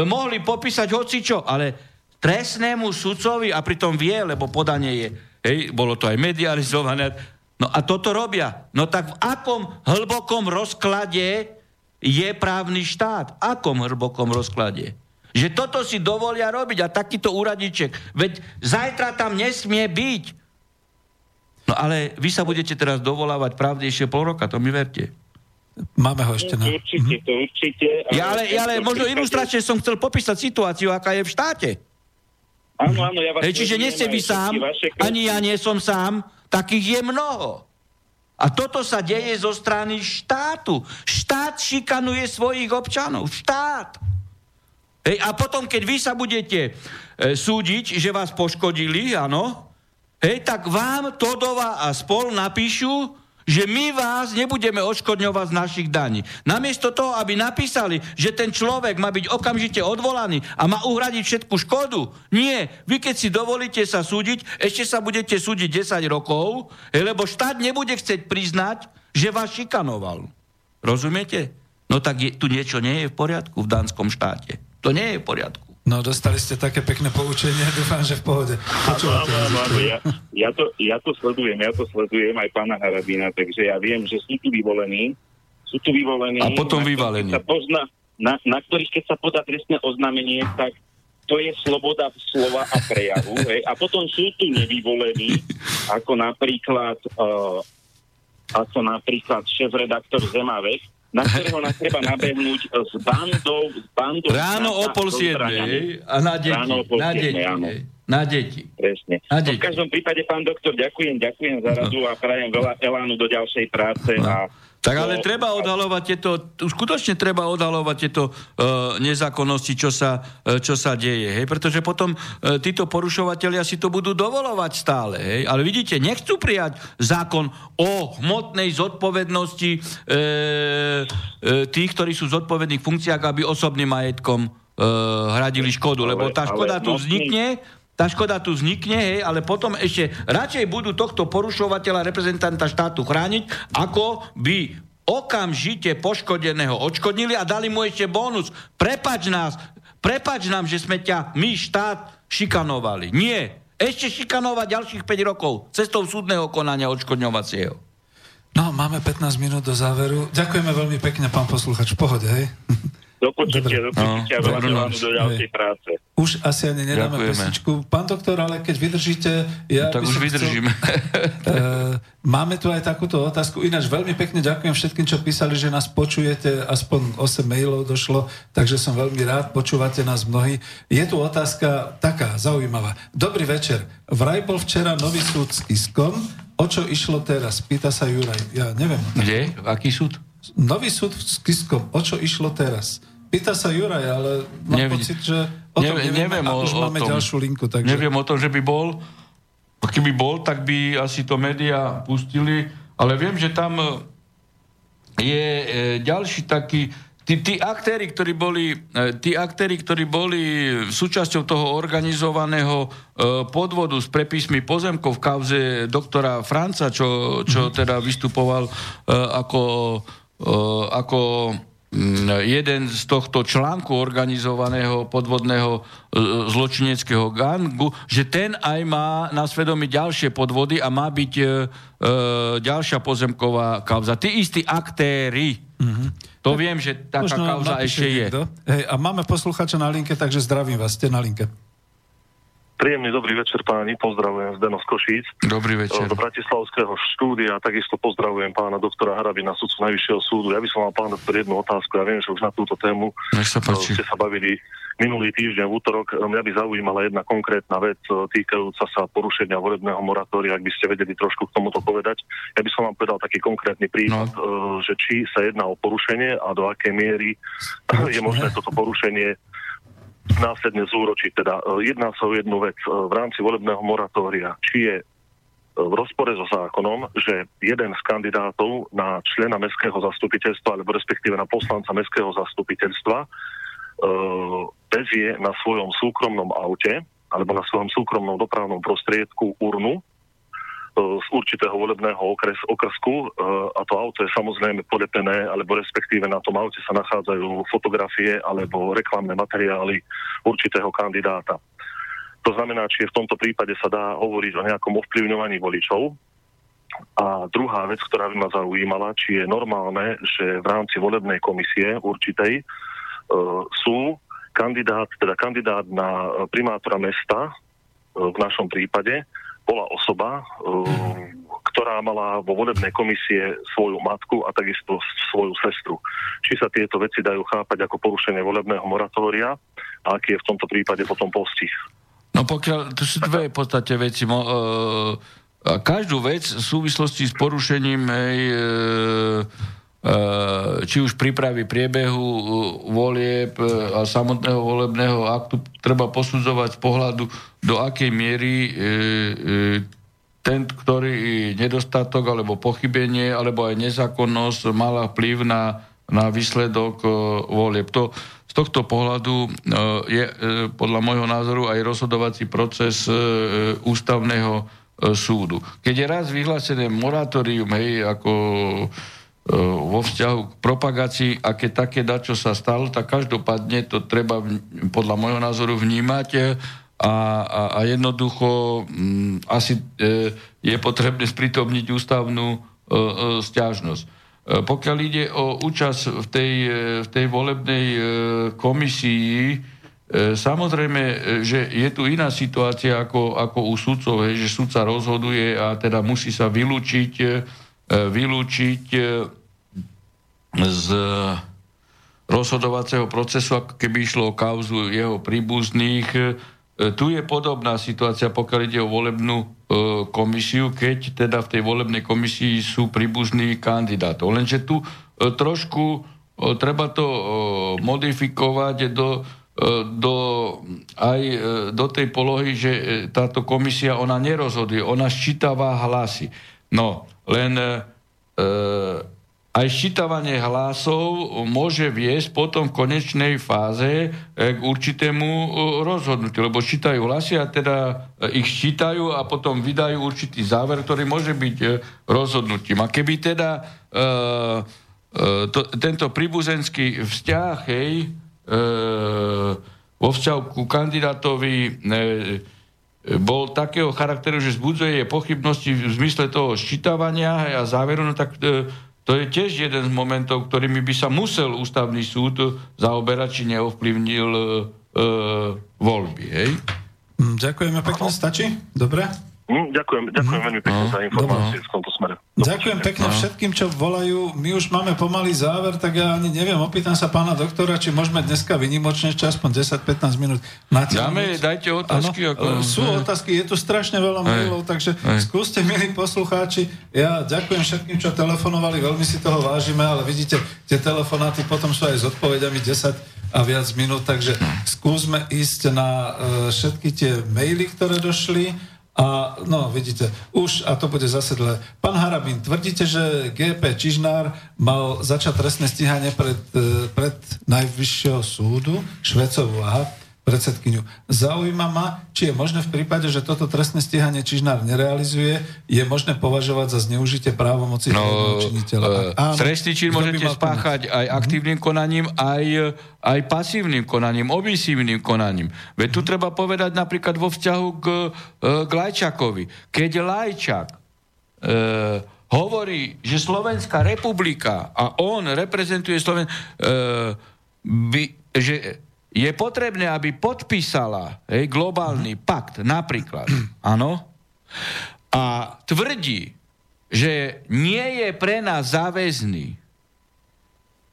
mohli popísať hocičo, ale trestnému sudcovi, a pritom vie, lebo podanie je, hej, bolo to aj medializované, No a toto robia. No tak v akom hlbokom rozklade je právny štát? Akom hlbokom rozklade? Že toto si dovolia robiť a takýto úradiček. Veď zajtra tam nesmie byť. No ale vy sa budete teraz dovolávať pravdy ešte pol roka, to mi verte. Máme ho ešte na... Určite, to určite. Ja ale, ja ale možno ilustračne som chcel popísať situáciu, aká je v štáte. Áno, áno, ja vás... Hej, čiže nie ste vy sám, ani ja nie som sám, Takých je mnoho. A toto sa deje zo strany štátu. Štát šikanuje svojich občanov. Štát. Hej, a potom, keď vy sa budete e, súdiť, že vás poškodili, áno, hej, tak vám Todova a spol napíšu, že my vás nebudeme odškodňovať z našich daní. Namiesto toho, aby napísali, že ten človek má byť okamžite odvolaný a má uhradiť všetku škodu, nie. Vy keď si dovolíte sa súdiť, ešte sa budete súdiť 10 rokov, lebo štát nebude chcieť priznať, že vás šikanoval. Rozumiete? No tak je, tu niečo nie je v poriadku v dánskom štáte. To nie je v poriadku. No, dostali ste také pekné poučenie, dúfam, že v pohode. Počúvate, áno, áno, áno, ja, ja, to, ja to sledujem, ja to sledujem aj pána Harabina, takže ja viem, že sú tu vyvolení, sú tu vyvolení. A potom vyvalení. Pozna, na, na ktorých, keď sa podá trestné oznámenie, tak to je sloboda slova a prejavu. Hej. A potom sú tu nevyvolení, ako napríklad, uh, ako napríklad šéf-redaktor Zemavek, na ktorého nás treba nabehnúť s bandou, s bandou Ráno o pol siedmej a na deti. Ráno o pol na deti. Áno. Na deti. Presne. Na deti. No, v každom prípade, pán doktor, ďakujem, ďakujem za radu no. a prajem veľa elánu do ďalšej práce no. a tak ale treba odhalovať tieto, skutočne treba odhalovať tieto uh, nezákonnosti, čo sa, uh, čo sa deje, hej? pretože potom uh, títo porušovateľia si to budú dovolovať stále, hej? ale vidíte, nechcú prijať zákon o hmotnej zodpovednosti uh, uh, tých, ktorí sú v zodpovedných funkciách, aby osobným majetkom uh, hradili škodu, lebo tá škoda tu vznikne, tá škoda tu vznikne, hej, ale potom ešte radšej budú tohto porušovateľa, reprezentanta štátu chrániť, ako by okamžite poškodeného odškodnili a dali mu ešte bonus. Prepač nás, prepač nám, že sme ťa, my štát, šikanovali. Nie. Ešte šikanovať ďalších 5 rokov cestou súdneho konania odškodňovacieho. No, máme 15 minút do záveru. Ďakujeme veľmi pekne, pán posluchač. V pohode, hej? Do počutia, do počutia, no, veľa do ďalšej práce. Už asi ani nedáme Ďakujeme. pesničku. Pán doktor, ale keď vydržíte... Ja no, tak už vydržíme. Chcel, uh, máme tu aj takúto otázku. Ináč veľmi pekne ďakujem všetkým, čo písali, že nás počujete. Aspoň 8 mailov došlo, takže som veľmi rád. Počúvate nás mnohí. Je tu otázka taká, zaujímavá. Dobrý večer. Vraj bol včera nový súd s Kiskom. O čo išlo teraz? Pýta sa Juraj. Ja neviem. Kde? Aký súd? Nový súd s Kiskom. O čo išlo teraz? Pýta sa Juraj, ale mám Nevidí. pocit, že o tom neviem, neviem o, už máme tom, ďalšiu linku. Takže... Neviem o tom, že by bol. Keby bol, tak by asi to médiá pustili. Ale viem, že tam e, je e, ďalší taký... Tí, tí aktéry, ktorí boli, e, tí aktéry, ktorí boli súčasťou toho organizovaného podvodu s prepismi pozemkov v kauze doktora Franca, čo, čo mhm. teda vystupoval ako, ako jeden z tohto článku organizovaného podvodného e, zločineckého gangu, že ten aj má na svedomí ďalšie podvody a má byť e, e, ďalšia pozemková kauza. Tí istí aktéry. Mm-hmm. To viem, že taká kauza ešte je. Hej, a máme posluchača na linke, takže zdravím vás, ste na linke. Príjemný dobrý večer páni, pozdravujem z Denos Košíc. Dobrý večer. Do Bratislavského štúdia, takisto pozdravujem pána doktora Harabina, sudcu Najvyššieho súdu. Ja by som mal pán doktor jednu otázku, ja viem, že už na túto tému Nech sa páči. ste sa bavili minulý týždeň v útorok. Mňa by zaujímala jedna konkrétna vec e, týkajúca sa porušenia volebného moratória, ak by ste vedeli trošku k tomuto povedať. Ja by som vám povedal taký konkrétny prípad, no. že či sa jedná o porušenie a do akej miery je možné toto porušenie následne zúročiť. Teda e, jedná sa o jednu vec e, v rámci volebného moratória, či je e, v rozpore so zákonom, že jeden z kandidátov na člena mestského zastupiteľstva alebo respektíve na poslanca mestského zastupiteľstva vezie na svojom súkromnom aute alebo na svojom súkromnom dopravnom prostriedku urnu z určitého volebného okres, okrsku a to auto je samozrejme polepené, alebo respektíve na tom aute sa nachádzajú fotografie alebo reklamné materiály určitého kandidáta. To znamená, či v tomto prípade sa dá hovoriť o nejakom ovplyvňovaní voličov. A druhá vec, ktorá by ma zaujímala, či je normálne, že v rámci volebnej komisie určitej uh, sú kandidát, teda kandidát na primátora mesta, uh, v našom prípade, bola osoba, uh, ktorá mala vo volebnej komisie svoju matku a takisto svoju sestru. Či sa tieto veci dajú chápať ako porušenie volebného moratória a aký je v tomto prípade potom postih? No pokiaľ, to sú dve v podstate veci. Mo, uh, každú vec v súvislosti s porušením hej, uh, či už prípravy priebehu volieb a samotného volebného aktu treba posudzovať z pohľadu, do akej miery ten, ktorý nedostatok alebo pochybenie alebo aj nezákonnosť mala vplyv na, na výsledok volieb. To, z tohto pohľadu je podľa môjho názoru aj rozhodovací proces ústavného súdu. Keď je raz vyhlásené moratórium, hej, ako vo vzťahu k propagácii a keď také dačo sa stalo, tak každopádne to treba podľa môjho názoru vnímať a, a, a jednoducho m, asi e, je potrebné sprítomniť ústavnú e, e, stiažnosť. E, pokiaľ ide o účasť v tej, e, v tej volebnej e, komisii, e, samozrejme, e, že je tu iná situácia ako, ako u sudcov, že sudca rozhoduje a teda musí sa vylúčiť, vylúčiť z rozhodovacieho procesu, ako keby išlo o kauzu jeho príbuzných. E, tu je podobná situácia, pokiaľ ide o volebnú e, komisiu, keď teda v tej volebnej komisii sú príbuzní kandidátov. Lenže tu trošku treba to modifikovať do, do, aj do tej polohy, že táto komisia, ona nerozhoduje, ona ščítava hlasy. No, len e, aj ščítavanie hlasov môže viesť potom v konečnej fáze eh, k určitému eh, rozhodnutiu, lebo ščítajú hlasy a teda eh, ich ščítajú a potom vydajú určitý záver, ktorý môže byť rozhodnutím. A keby teda e, e, to, tento príbuzenský vzťah, hej, e, vo vzťahu ku kandidátovi e, bol takého charakteru, že zbudzuje pochybnosti v zmysle toho ščítavania a záveru, no tak e, to je tiež jeden z momentov, ktorými by sa musel ústavný súd zaoberať, či neovplyvnil e, e voľby. Hej? Mm, ďakujeme pekne, stačí? Dobre? Mm, ďakujem, ďakujem veľmi pekne no, za informácie v tomto smere. Ďakujem pekne no. všetkým, čo volajú. My už máme pomalý záver, tak ja ani neviem, opýtam sa pána doktora, či môžeme dneska vynimočne ešte aspoň 10-15 minút natiahnuť. Dáme, dajte otázky. Ano, ako... E, sú otázky, je tu strašne veľa mailov, takže aj. skúste, milí poslucháči. Ja ďakujem všetkým, čo telefonovali, veľmi si toho vážime, ale vidíte, tie telefonáty potom sú aj s odpovediami 10 a viac minút, takže skúsme ísť na uh, všetky tie maily, ktoré došli a no, vidíte, už, a to bude zase dle. Pán Harabín, tvrdíte, že GP Čižnár mal začať trestné stíhanie pred, e, pred Najvyššieho súdu, Švecovú, aha predsedkyňu. Zaujíma ma, či je možné v prípade, že toto trestné stíhanie Čižnár nerealizuje, je možné považovať za zneužitie právomoci no, činiteľa. Uh, trestný čin môžete spáchať aj mhm. aktívnym konaním, aj, aj pasívnym konaním, obisívnym konaním. Veď tu treba povedať napríklad vo vzťahu k, k Lajčakovi. Keď Lajčak uh, hovorí, že Slovenská republika a on reprezentuje Sloven... Uh, by, že je potrebné, aby podpísala hej, globálny pakt, napríklad, áno, a tvrdí, že nie je pre nás záväzný,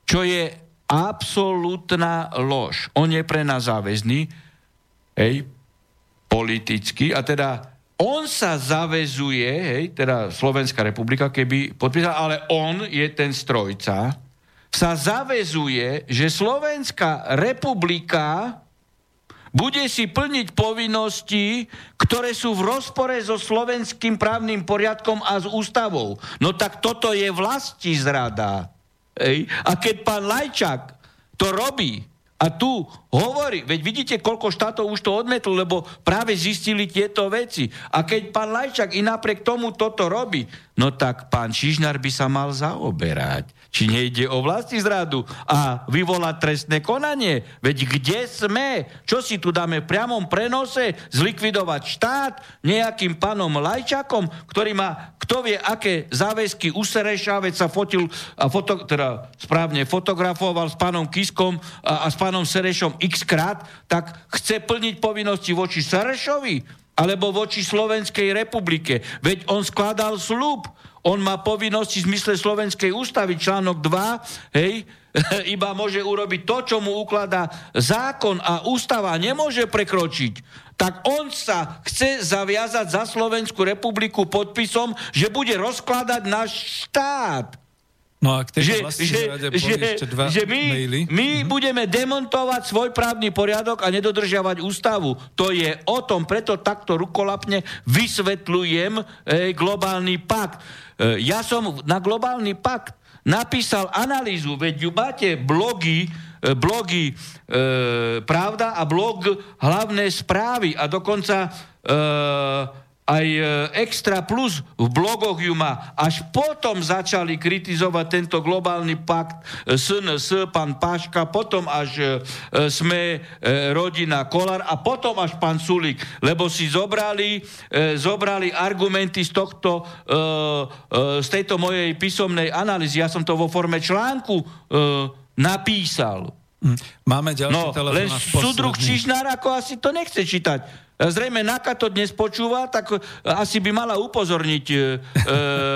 čo je absolútna lož. On je pre nás záväzný, hej, politicky, a teda on sa zavezuje, hej, teda Slovenská republika, keby podpísala, ale on je ten strojca, sa zavezuje, že Slovenská republika bude si plniť povinnosti, ktoré sú v rozpore so slovenským právnym poriadkom a s ústavou. No tak toto je vlasti zrada. Ej? A keď pán Lajčák to robí, a tu hovorí, veď vidíte, koľko štátov už to odmetlo, lebo práve zistili tieto veci. A keď pán Lajčák i napriek tomu toto robí, no tak pán Čižnár by sa mal zaoberať či nejde o vlasti zradu a vyvolať trestné konanie. Veď kde sme? Čo si tu dáme v priamom prenose? Zlikvidovať štát nejakým pánom Lajčakom, ktorý má, kto vie, aké záväzky u Sereša, veď sa fotil, a foto, teda správne fotografoval s pánom Kiskom a, a s pánom Serešom x krát, tak chce plniť povinnosti voči Serešovi alebo voči Slovenskej republike. Veď on skladal slúb on má povinnosti v zmysle Slovenskej ústavy, článok 2, hej, iba môže urobiť to, čo mu ukladá zákon a ústava, nemôže prekročiť. Tak on sa chce zaviazať za Slovenskú republiku podpisom, že bude rozkladať náš štát. No a k že, že, že, dva že my, maily. my mm-hmm. budeme demontovať svoj právny poriadok a nedodržiavať ústavu. To je o tom, preto takto rukolapne vysvetľujem e, globálny pakt. E, ja som na globálny pakt napísal analýzu, veď ju máte blogy, e, blogy e, Pravda a blog Hlavné správy a dokonca e, aj e, Extra Plus v blogoch ju má. Až potom začali kritizovať tento globálny pakt SNS, pán Paška, potom až e, sme e, rodina Kolár a potom až pán Sulík, lebo si zobrali, zobrali argumenty z tohto, z tejto mojej písomnej analýzy. Ja som to vo forme článku napísal. Hm. Máme ďalší no, len súdruh Čižnár ako asi to nechce čítať. Zrejme Naka to dnes počúva, tak e, asi by mala upozorniť e, e,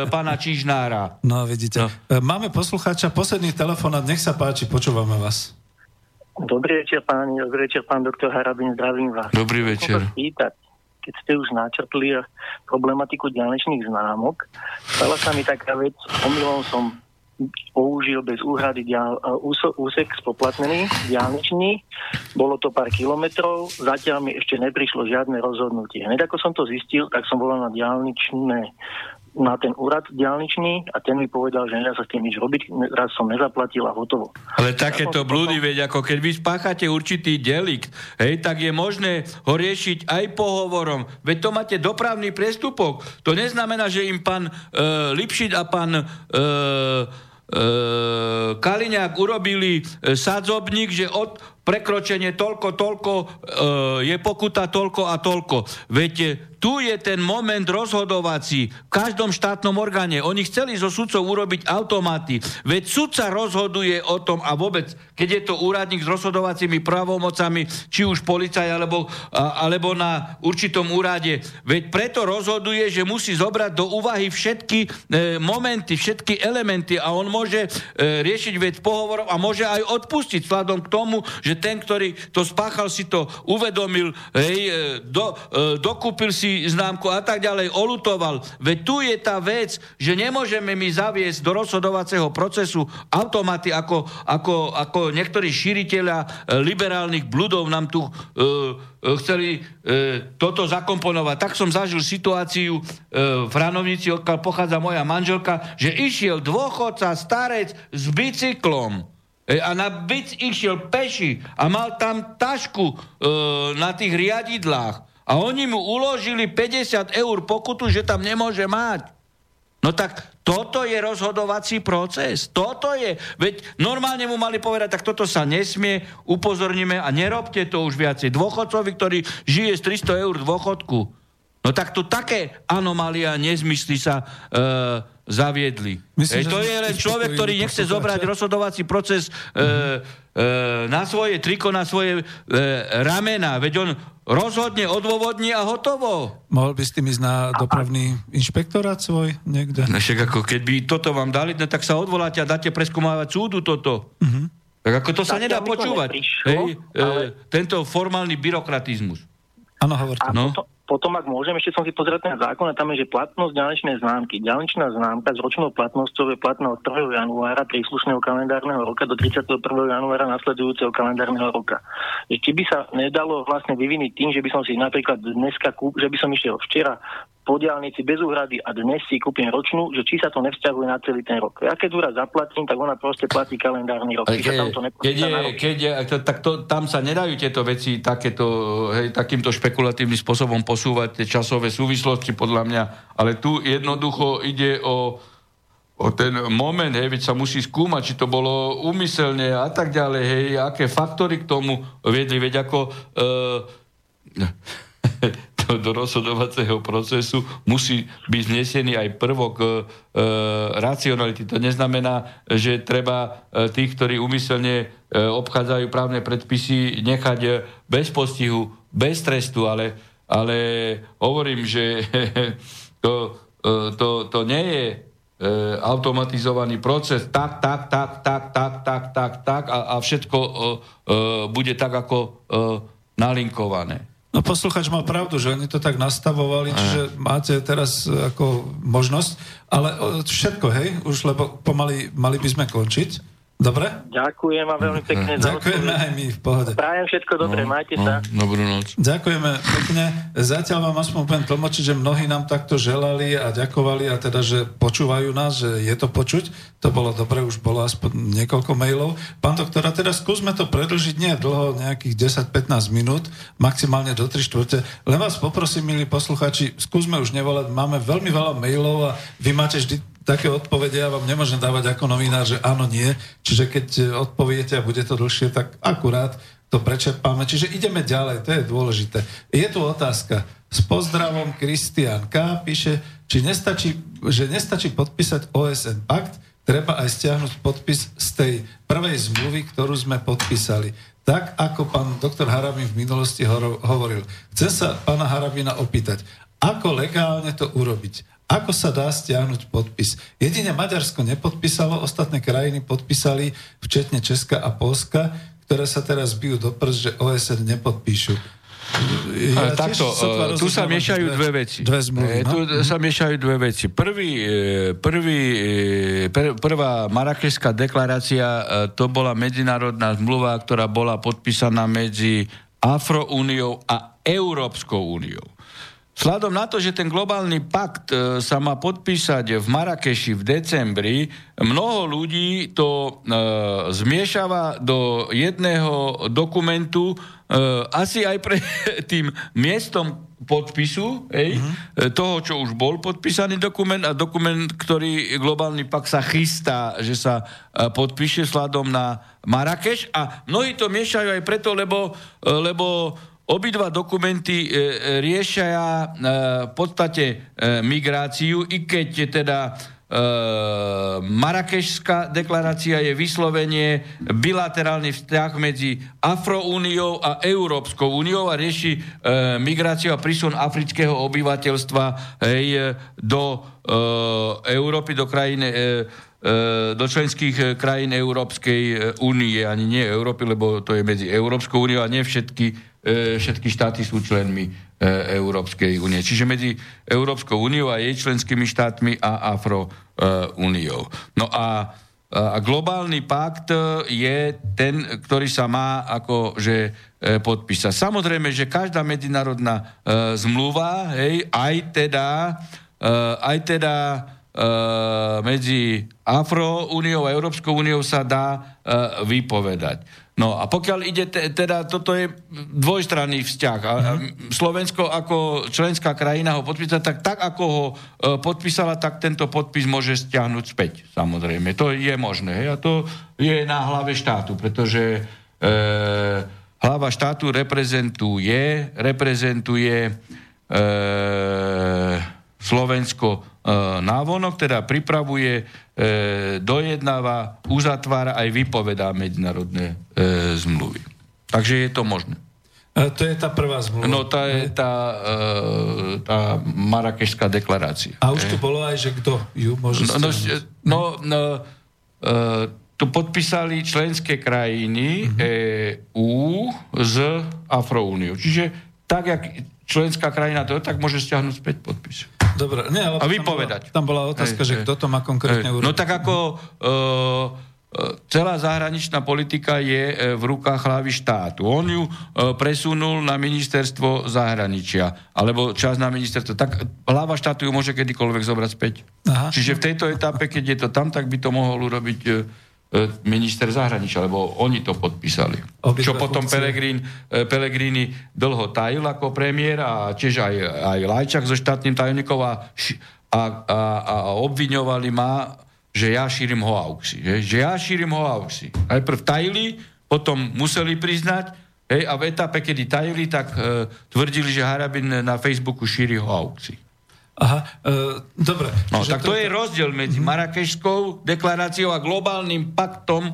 pána Čižnára. No, vidíte. No. Máme poslucháča, posledný telefonát, nech sa páči, počúvame vás. Dobrý večer, páni, dobrý večer, pán doktor Harabin, zdravím vás. Dobrý večer. Spýtať, keď ste už načrtli problematiku ďalečných známok, stala sa mi taká vec, omylom som použil bez úhrady dial, uh, úsek spoplatnený, diálničný. Bolo to pár kilometrov, zatiaľ mi ešte neprišlo žiadne rozhodnutie. Hneď ako som to zistil, tak som volal na diálničné na ten úrad diálničný a ten mi povedal, že nedá sa s tým nič robiť, raz som nezaplatil a hotovo. Ale takéto blúdy, veď ako keď vy spáchate určitý delikt, hej, tak je možné ho riešiť aj pohovorom. Veď to máte dopravný priestupok. To neznamená, že im pán e, Lipšic a pán e, E, Kaliňák urobili e, sadzobník, že od prekročenie toľko, toľko, e, je pokuta toľko a toľko. Viete, tu je ten moment rozhodovací v každom štátnom orgáne. Oni chceli zo sudcov urobiť automaty. Veď sudca rozhoduje o tom a vôbec, keď je to úradník s rozhodovacími právomocami, či už policaj alebo, alebo na určitom úrade. Veď preto rozhoduje, že musí zobrať do úvahy všetky e, momenty, všetky elementy a on môže e, riešiť vec pohovorov a môže aj odpustiť vzhľadom k tomu, že ten, ktorý to spáchal, si to uvedomil, hej, e, do, e, dokúpil si známku a tak ďalej, olutoval. Veď tu je tá vec, že nemôžeme my zaviesť do rozhodovacieho procesu automaty, ako, ako, ako niektorí šíriteľia e, liberálnych bludov nám tu e, e, chceli e, toto zakomponovať. Tak som zažil situáciu e, v Hranovnici, odkiaľ pochádza moja manželka, že išiel dôchodca, starec s bicyklom e, a na bic išiel peši a mal tam tašku e, na tých riadidlách. A oni mu uložili 50 eur pokutu, že tam nemôže mať. No tak toto je rozhodovací proces. Toto je. Veď normálne mu mali povedať, tak toto sa nesmie, upozorníme a nerobte to už viacej. Dôchodcovi, ktorý žije z 300 eur dôchodku. No tak tu také anomália, nezmysly sa e, zaviedli. Myslím, Ej, to je len človek, ktorý nechce zobrať rozhodovací proces e, e, na svoje triko, na svoje e, ramena. Veď on rozhodne, odôvodní a hotovo. Mohol by s tým ísť na dopravný inšpektorát svoj niekde? No však ako keď by toto vám dali, no tak sa odvoláte a dáte preskúmávať súdu toto. Mhm. Tak ako to sa Tak nedá to počúvať. neprišlo, Hej, ale- e, tento formálny byrokratizmus. Áno, hovorte. A No. potom, potom, ak môžem, ešte som si pozrel ten zákon a tam je, že platnosť ďalečnej známky. Ďalečná známka s ročnou platnosťou je platná od 1. januára príslušného kalendárneho roka do 31. januára nasledujúceho kalendárneho roka. Že či by sa nedalo vlastne vyviniť tým, že by som si napríklad dneska kúp, že by som išiel včera po diálnici bez úhrady a dnes si kúpim ročnú, že či sa to nevzťahuje na celý ten rok. Ja keď úrad zaplatím, tak ona proste platí kalendárny rok. Čiže tam to keď, je, na rok. keď je, tak to, tam sa nedajú tieto veci takéto, hej, takýmto špekulatívnym spôsobom posúvať tie časové súvislosti, podľa mňa. Ale tu jednoducho ide o, o ten moment, hej, veď sa musí skúmať, či to bolo úmyselne a tak ďalej, hej, aké faktory k tomu viedli, veď ako... E, do, do rozhodovacieho procesu musí byť znesený aj prvok e, racionality. To neznamená, že treba e, tých, ktorí umyselne e, obchádzajú právne predpisy, nechať e, bez postihu, bez trestu, ale, ale hovorím, že to, e, to, to nie je e, automatizovaný proces, tak, tak, tak, tak, tak, tak, tak, tak a, a všetko e, e, bude tak, ako e, nalinkované. No posluchač mal pravdu, že oni to tak nastavovali, čiže máte teraz e, ako možnosť, ale e, všetko, hej, už lebo pomaly mali by sme končiť. Dobre? Ďakujem vám veľmi pekne za Ďakujeme aj my v pohode. Prajem všetko dobre, majte sa. No, dobrú noc. Ďakujeme pekne. Zatiaľ vám aspoň poviem tlmočiť, že mnohí nám takto želali a ďakovali a teda, že počúvajú nás, že je to počuť. To bolo dobre, už bolo aspoň niekoľko mailov. Pán doktor, a teraz skúsme to predlžiť nie dlho, nejakých 10-15 minút, maximálne do 3 štvrte. Len vás poprosím, milí posluchači, skúsme už nevolať. Máme veľmi veľa mailov a vy máte vždy také odpovede, ja vám nemôžem dávať ako novinár, že áno, nie. Čiže keď e, odpoviete a bude to dlhšie, tak akurát to prečerpáme. Čiže ideme ďalej, to je dôležité. Je tu otázka. S pozdravom Kristian K. píše, či nestačí, že nestačí podpísať OSN pakt, treba aj stiahnuť podpis z tej prvej zmluvy, ktorú sme podpísali. Tak, ako pán doktor Harabin v minulosti hovoril. Chcem sa pána Harabina opýtať, ako legálne to urobiť? Ako sa dá stiahnuť podpis? Jedine Maďarsko nepodpísalo, ostatné krajiny podpísali, včetne Česka a Polska, ktoré sa teraz bijú do prst, že OSN nepodpíšu. Tiež takto, e, tu sa miešajú dve- dve veci. Dve zmluvy, E, no? Tu sa miešajú dve veci. Prvý, e, prvý, pr- prvá Marrakešská deklarácia, to bola medzinárodná zmluva, ktorá bola podpísaná medzi Afroúniou a Európskou úniou. Vzhľadom na to, že ten globálny pakt e, sa má podpísať v Marrakeši v decembri, mnoho ľudí to e, zmiešava do jedného dokumentu, e, asi aj pre tým miestom podpisu ej, mm-hmm. toho, čo už bol podpísaný dokument a dokument, ktorý globálny pakt sa chystá, že sa e, podpíše sladom na Marrakeš a mnohí to miešajú aj preto, lebo, e, lebo Obidva dokumenty e, e, riešia e, v podstate migráciu, i keď teda e, Marrakešská deklarácia je vyslovenie bilaterálny vzťah medzi Afroúniou a Európskou úniou a rieši migráciu a prísun afrického obyvateľstva hej, do Európy, do krajiny e, do členských krajín Európskej únie, ani nie Európy, lebo to je medzi Európskou úniou a nie všetky, všetky štáty sú členmi e, Európskej únie. Čiže medzi Európskou úniou a jej členskými štátmi a Afro-úniou. No a, a globálny pakt je ten, ktorý sa má akože e, podpísať. Samozrejme, že každá medzinárodná e, zmluva, hej, aj teda, e, aj teda e, medzi Afroúniou a Európskou úniou sa dá e, vypovedať. No a pokiaľ ide, te, teda toto je dvojstranný vzťah. A, a Slovensko ako členská krajina ho podpísala, tak, tak ako ho e, podpísala, tak tento podpis môže stiahnuť späť. Samozrejme, to je možné. Hej? A to je na hlave štátu, pretože e, hlava štátu reprezentuje, reprezentuje e, Slovensko návonok, teda pripravuje, dojednáva, uzatvára aj vypovedá medzinárodné zmluvy. Takže je to možné. To je tá prvá zmluva. No to je tá, tá Marakešská deklarácia. A už tu bolo aj, že kto ju môže no, no, no, no, tu podpísali členské krajiny mm-hmm. EU z Afroúniu. Čiže tak, jak členská krajina to tak môže stiahnuť späť podpis. Dobre, ne, ale a vypovedať. Tam bola, tam bola otázka, hey, že kto to má konkrétne urobiť. No tak ako uh, celá zahraničná politika je v rukách hlavy štátu. On ju presunul na ministerstvo zahraničia, alebo čas na ministerstvo. Tak hlava štátu ju môže kedykoľvek zobrať späť. Aha. Čiže v tejto etape, keď je to tam, tak by to mohol urobiť E, minister zahraničia, lebo oni to podpísali. Obidve Čo potom Pelegrín, e, Pelegrini dlho tajil ako premiér a tiež aj, aj Lajčak so štátnym tajomníkom a, a, a, a obviňovali ma, že ja šírim hoaxy. Že, že ja šírim hoaxy. Najprv tajili, potom museli priznať, hej, a v etape, kedy tajili, tak e, tvrdili, že Harabin na Facebooku šíri hoaxy. Aha, e, dobre. No, tak to, to je rozdiel medzi mm-hmm. Marakešskou deklaráciou a globálnym paktom e,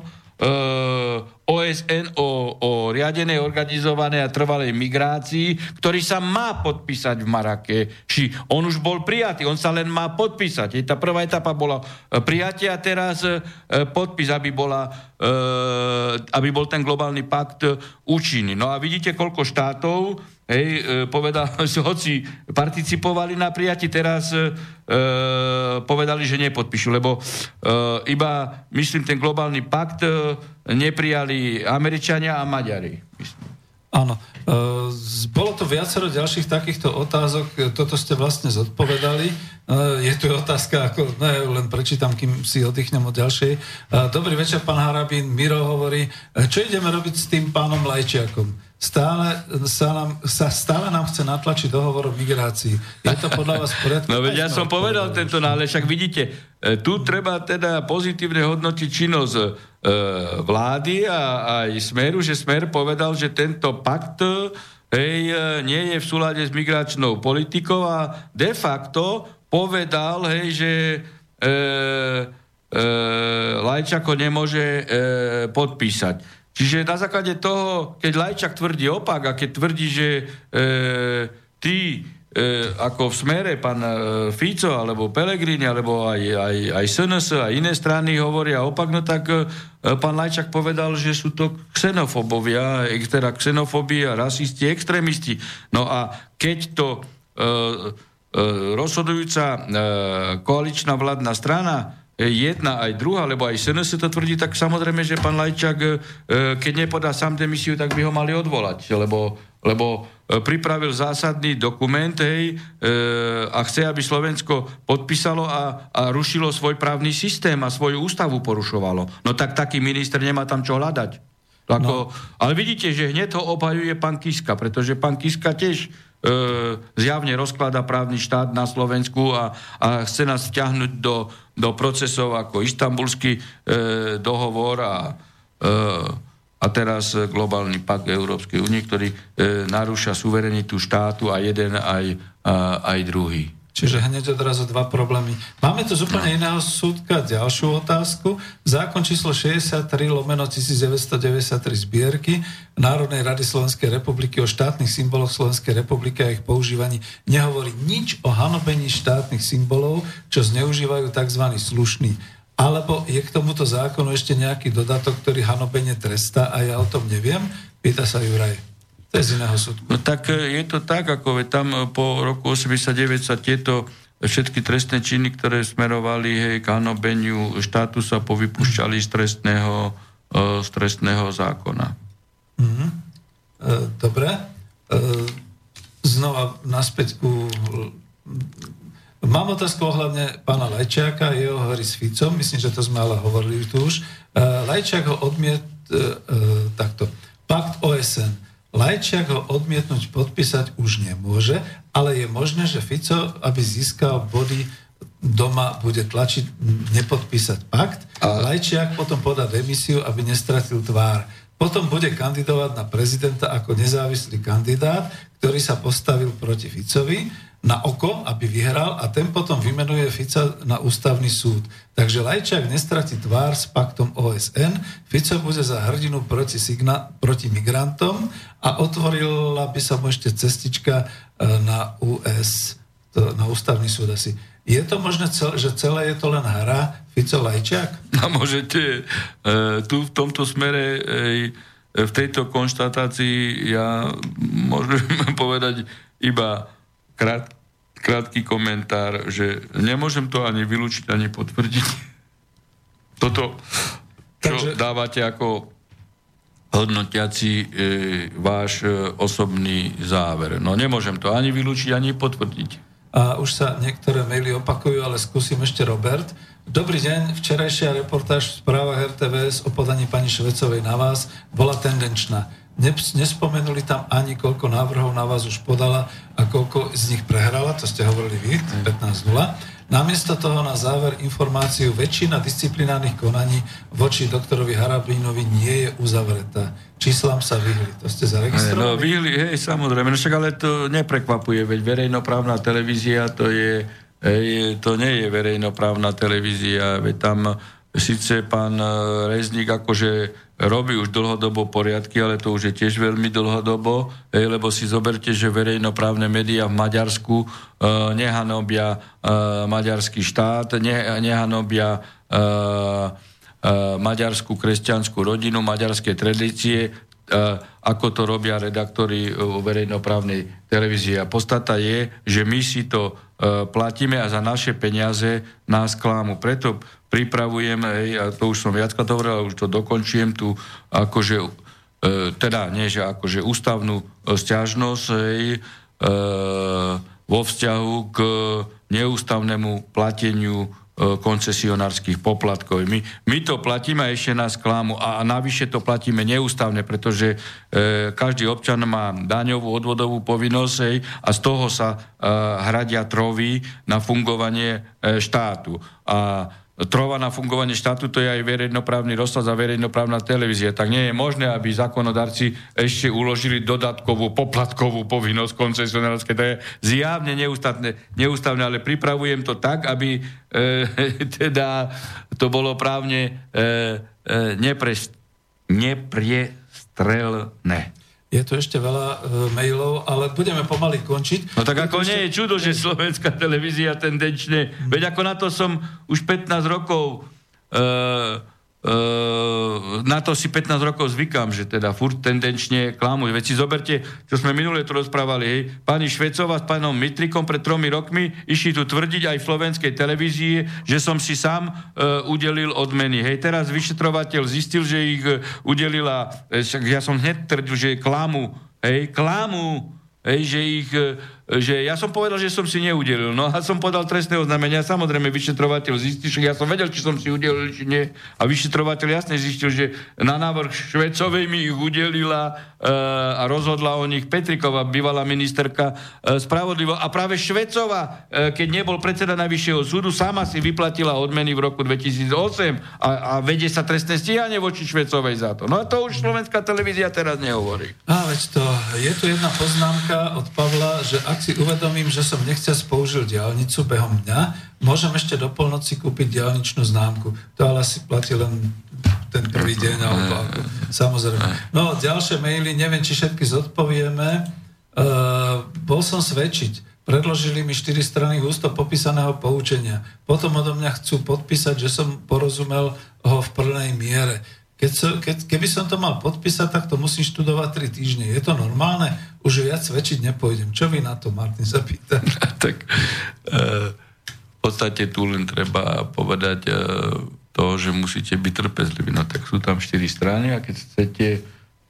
OSN o, o riadenej, organizovanej a trvalej migrácii, ktorý sa má podpísať v Marakeši. On už bol prijatý, on sa len má podpísať. Tá prvá etapa bola e, prijatie a teraz e, podpis, aby, bola, e, aby bol ten globálny pakt účinný. No a vidíte, koľko štátov hej, e, povedal, že hoci participovali na prijati, teraz e, povedali, že nepodpíšu, lebo e, iba, myslím, ten globálny pakt e, neprijali Američania a Maďari. Myslím. Áno. E, bolo to viacero ďalších takýchto otázok, toto ste vlastne zodpovedali. E, je tu otázka, ako, ne, len prečítam, kým si oddychnem od ďalšej. E, dobrý večer, pán Harabín. Miro hovorí, čo ideme robiť s tým pánom Lajčiakom? Stále sa nám, sa stále nám chce natlačiť dohovor o migrácii. Je to podľa vás poriadku? No veď ja som povedal tento nále, však vidíte, e, tu treba teda pozitívne hodnotiť činnosť e, vlády a aj Smeru, že Smer povedal, že tento pakt hej, e, nie je v súlade s migračnou politikou a de facto povedal, hej, že e, e, Lajčako nemôže e, podpísať. Čiže na základe toho, keď Lajčak tvrdí opak a keď tvrdí, že e, tí e, ako v smere pán e, Fico alebo Pelegrini alebo aj, aj, aj SNS a iné strany hovoria opak, no tak e, pán Lajčak povedal, že sú to xenofobovia, teda xenofobia, rasisti, extrémisti. No a keď to e, e, rozhodujúca e, koaličná vládna strana jedna aj druhá, lebo aj SNS to tvrdí, tak samozrejme, že pán Lajčák, e, keď nepodá sám demisiu, tak by ho mali odvolať, lebo, lebo e, pripravil zásadný dokument hej, e, a chce, aby Slovensko podpísalo a, a rušilo svoj právny systém a svoju ústavu porušovalo. No tak taký minister nemá tam čo hľadať. Ako, no. Ale vidíte, že hneď ho obhajuje pán Kiska, pretože pán Kiska tiež e, zjavne rozklada právny štát na Slovensku a, a chce nás vťahnuť do, do procesov ako istambulský e, dohovor a, e, a teraz globálny pakt Európskej únie, ktorý e, narúša suverenitu štátu a jeden aj, a, aj druhý. Čiže hneď odrazu dva problémy. Máme tu z úplne iného súdka ďalšiu otázku. Zákon číslo 63 lomeno 1993 zbierky Národnej rady Slovenskej republiky o štátnych symboloch Slovenskej republiky a ich používaní nehovorí nič o hanobení štátnych symbolov, čo zneužívajú tzv. slušní. Alebo je k tomuto zákonu ešte nejaký dodatok, ktorý hanobenie trestá a ja o tom neviem? Pýta sa Juraj. To je z iného súdku. No tak e, je to tak, ako tam e, po roku 89 sa tieto všetky trestné činy, ktoré smerovali hej, k hanobeniu štátu, sa povypúšťali z trestného, e, z trestného zákona. Mm-hmm. Dobre. Znova naspäť ku... Mám otázku ohľadne pána Lajčiaka, jeho hory s Ficom, myslím, že to sme ale hovorili tu už. Lajčiak ho odmiet Lajčiak ho odmietnúť podpísať už nemôže, ale je možné, že Fico, aby získal body doma, bude tlačiť nepodpísať pakt a Lajčiak potom podá demisiu, aby nestratil tvár. Potom bude kandidovať na prezidenta ako nezávislý kandidát, ktorý sa postavil proti Ficovi na oko, aby vyhral a ten potom vymenuje Fica na ústavný súd. Takže Lajčák nestratí tvár s paktom OSN, Fico bude za hrdinu proti, signa, proti migrantom a otvorila by sa mu ešte cestička e, na US, to, na ústavný súd asi. Je to možné, že celé je to len hra Fico Lajčák? A môžete e, tu v tomto smere e, v tejto konštatácii ja môžem povedať iba krát, krátky komentár, že nemôžem to ani vylúčiť, ani potvrdiť. Toto, čo Takže... dávate ako hodnotiaci e, váš e, osobný záver. No nemôžem to ani vylúčiť, ani potvrdiť. A už sa niektoré maily opakujú, ale skúsim ešte Robert. Dobrý deň, včerajšia reportáž v správach RTVS o podaní pani Švecovej na vás bola tendenčná. Nespomenuli tam ani koľko návrhov na vás už podala a koľko z nich prehrala, to ste hovorili vy, 15-0. Namiesto toho na záver informáciu väčšina disciplinárnych konaní voči doktorovi Harabínovi nie je uzavretá. Číslam sa vyhli. To ste zaregistrovali? No vyhli, hej, samozrejme. No však ale to neprekvapuje, veď verejnoprávna televízia to je Ej, to nie je verejnoprávna televízia, veď tam síce pán e, Rezník akože robí už dlhodobo poriadky, ale to už je tiež veľmi dlhodobo, ej, lebo si zoberte, že verejnoprávne médiá v Maďarsku e, nehanobia e, maďarský štát, ne, nehanobia e, e, maďarskú kresťanskú rodinu, maďarské tradície, ako to robia redaktori vo verejnoprávnej televízii. A podstata je, že my si to platíme a za naše peniaze nás klámu. Preto pripravujem, hej, a to už som viackrát hovoril, ale už to dokončujem tu, akože, e, teda nie, že akože ústavnú stiažnosť hej, e, vo vzťahu k neústavnému plateniu E, koncesionárskych poplatkov. My, my to platíme ešte nás klámu a, navyše to platíme neústavne, pretože e, každý občan má daňovú odvodovú povinnosť hej, a z toho sa e, hradia trovy na fungovanie e, štátu. A trova na fungovanie štátu, to je aj verejnoprávny rozhlas a verejnoprávna televízia. Tak nie je možné, aby zákonodarci ešte uložili dodatkovú poplatkovú povinnosť koncesionárske. To je zjavne neústavné, neústavné, ale pripravujem to tak, aby e, teda to bolo právne e, e, nepre, nepriestrelné. Je tu ešte veľa e, mailov, ale budeme pomaly končiť. No tak ako nie je čudo, že slovenská televízia tendenčne, veď ako na to som už 15 rokov e, na to si 15 rokov zvykám, že teda furt tendenčne klamujú. Veď si zoberte, čo sme minule tu rozprávali, hej, pani Švecová s pánom Mitrikom pred tromi rokmi išli tu tvrdiť aj v slovenskej televízii, že som si sám uh, udelil odmeny. Hej, teraz vyšetrovateľ zistil, že ich uh, udelila, uh, ja som hneď tvrdil, že klamu, hej, klamu, hej, že ich uh, že ja som povedal, že som si neudelil. No a som podal trestné oznámenia. Samozrejme, vyšetrovateľ zistil, že ja som vedel, či som si udelil, či nie. A vyšetrovateľ jasne zistil, že na návrh Švecovej mi ich udelila e, a rozhodla o nich Petriková, bývalá ministerka e, spravodlivo. A práve Švecová, e, keď nebol predseda Najvyššieho súdu, sama si vyplatila odmeny v roku 2008 a, a vedie sa trestné stíhanie voči Švecovej za to. No a to už slovenská televízia teraz nehovorí. A to, je tu jedna poznámka od Pavla, že ak ak si uvedomím, že som nechcel použil diálnicu behom dňa, môžem ešte do polnoci kúpiť diálničnú známku. To ale asi platí len ten prvý deň alebo ako. Samozrejme. No, ďalšie maily, neviem, či všetky zodpovieme. Uh, bol som svedčiť. Predložili mi štyri strany ústo popísaného poučenia. Potom odo mňa chcú podpísať, že som porozumel ho v plnej miere. Keď so, keď, keby som to mal podpísať, tak to musím študovať 3 týždne. Je to normálne? Už viac svedčiť nepôjdem. Čo vy na to, Martin, zapýta? tak e, v podstate tu len treba povedať e, to, že musíte byť trpezliví. No tak sú tam 4 strany a keď chcete,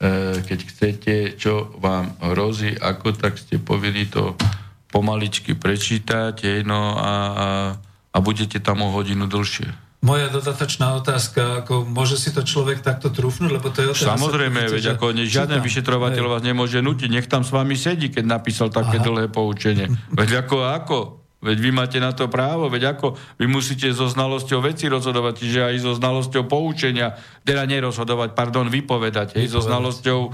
e, keď chcete, čo vám hrozí, ako tak ste povinni to pomaličky prečítať, no a, a, a budete tam o hodinu dlhšie. Moja dodatočná otázka, ako môže si to človek takto trúfnuť, lebo to je otázka. Samozrejme, veď ako ne, žiaden vyšetrovateľ vás nemôže nutiť, nech tam s vami sedí, keď napísal také Aha. dlhé poučenie. Veď ako, ako? Veď vy máte na to právo, veď ako vy musíte so znalosťou veci rozhodovať, čiže aj so znalosťou poučenia, teda nerozhodovať, pardon, vypovedať, hej, so znalosťou e,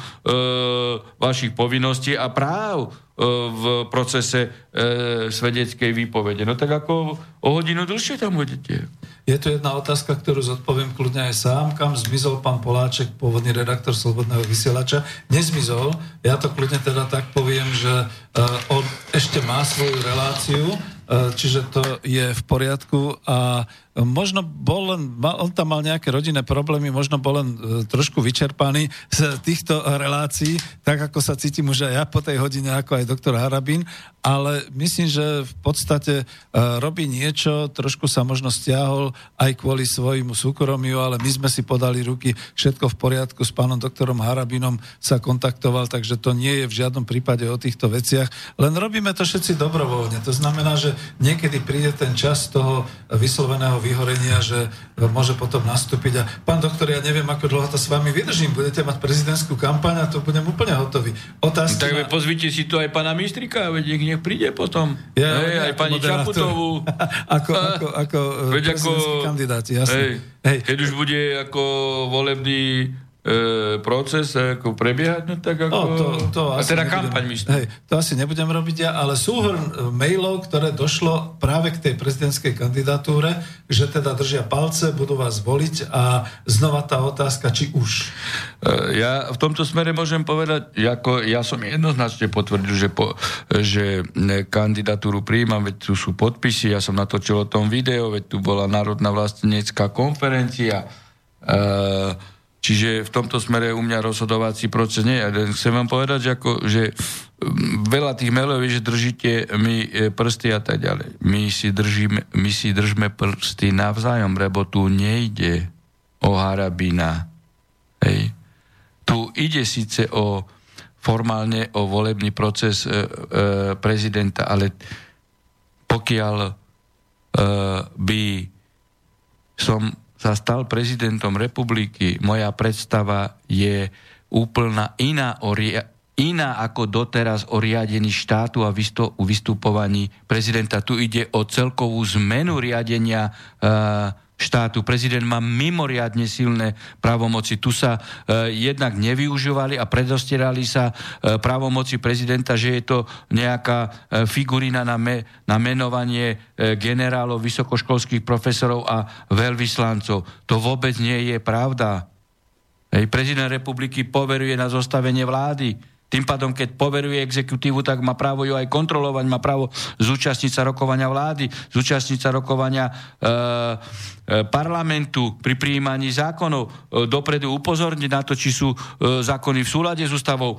vašich povinností a práv e, v procese e, svedeckej výpovede. No tak ako o hodinu dlhšie tam budete. Je tu jedna otázka, ktorú zodpoviem kľudne aj sám. Kam zmizol pán Poláček, pôvodný redaktor Slobodného vysielača? Nezmizol. Ja to kľudne teda tak poviem, že uh, on ešte má svoju reláciu, čiže to je v poriadku a možno bol len, on tam mal nejaké rodinné problémy, možno bol len e, trošku vyčerpaný z týchto relácií, tak ako sa cítim už aj ja po tej hodine, ako aj doktor Harabín, ale myslím, že v podstate e, robí niečo, trošku sa možno stiahol aj kvôli svojmu súkromiu, ale my sme si podali ruky, všetko v poriadku, s pánom doktorom Harabinom sa kontaktoval, takže to nie je v žiadnom prípade o týchto veciach, len robíme to všetci dobrovoľne. To znamená, že niekedy príde ten čas toho vysloveného vyhorenia, že môže potom nastúpiť. A pán doktor, ja neviem, ako dlho to s vami vydržím. Budete mať prezidentskú kampaň a to budem úplne hotový. Otázky tak na... pozvite si tu aj pána Mistrika, veď nech, nech príde potom. Ja, hej, aj pani Čaputovú. ako, ako, ako veď ako, kandidáti, jasne. Hej, hej. Keď už bude ako volebný e, proces ako prebiehať, no tak ako... No, to, to a teda kampaň. Hej, to asi nebudem robiť ja, ale súhrn e, mailov, ktoré došlo práve k tej prezidentskej kandidatúre, že teda držia palce, budú vás voliť a znova tá otázka, či už. E, ja v tomto smere môžem povedať, ako ja som jednoznačne potvrdil, že, po, že kandidatúru príjmam, veď tu sú podpisy, ja som natočil o tom video, veď tu bola Národná vlastnecká konferencia, e, Čiže v tomto smere u mňa rozhodovací proces nie. Chcem vám povedať, že, ako, že veľa tých mailov je, že držíte mi e, prsty a tak ďalej. My si, držíme, my si držme prsty navzájom, lebo tu nejde o Harabina. Hej. Tu ide síce o formálne o volebný proces e, e, prezidenta, ale pokiaľ e, by som sa stal prezidentom republiky, moja predstava je úplná iná, oria, iná ako doteraz o riadení štátu a vystupovaní prezidenta. Tu ide o celkovú zmenu riadenia uh, štátu. Prezident má mimoriadne silné právomoci. Tu sa e, jednak nevyužívali a predostierali sa e, právomoci prezidenta, že je to nejaká e, figurina na, me, na menovanie e, generálov, vysokoškolských profesorov a veľvyslancov. To vôbec nie je pravda. Hej, prezident republiky poveruje na zostavenie vlády tým pádom, keď poveruje exekutívu, tak má právo ju aj kontrolovať, má právo zúčastniť sa rokovania vlády, zúčastniť sa rokovania e, e, parlamentu pri prijímaní zákonov, e, dopredu upozorniť na to, či sú e, zákony v súlade s ústavou, e,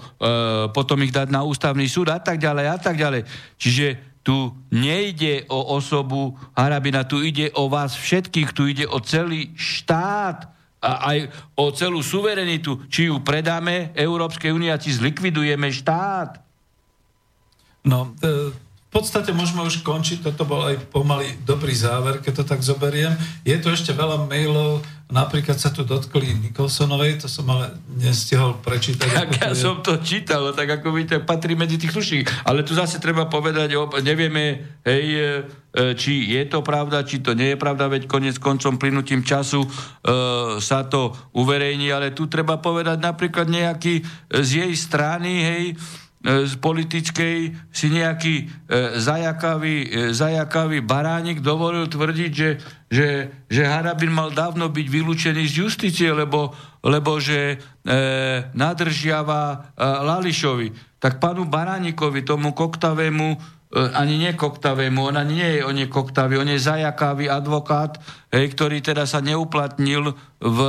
potom ich dať na ústavný súd a tak ďalej a tak ďalej. Čiže tu nejde o osobu Harabina, tu ide o vás všetkých, tu ide o celý štát a aj o celú suverenitu, či ju predáme Európskej únie a či zlikvidujeme štát. No, e, v podstate môžeme už končiť, toto bol aj pomaly dobrý záver, keď to tak zoberiem. Je tu ešte veľa mailov, Napríklad sa tu dotkli Nikolsonovej, to som ale nestihol prečítať. Tak ja som to čítal, tak ako vidíte, patrí medzi tých slušných. Ale tu zase treba povedať, nevieme, hej, e, či je to pravda, či to nie je pravda, veď konec koncom plynutím času e, sa to uverejní, ale tu treba povedať napríklad nejaký z jej strany, hej, E, z politickej si nejaký e, zajakavý, e, zajakavý baránik dovolil tvrdiť, že, že, že Harabin mal dávno byť vylúčený z justície, lebo, lebo že e, nadržiava e, Lališovi. Tak panu Baránikovi, tomu koktavému, e, ani nekoktavému, on ani nie je on je koktavý, on je zajakavý advokát, hej, ktorý teda sa neuplatnil v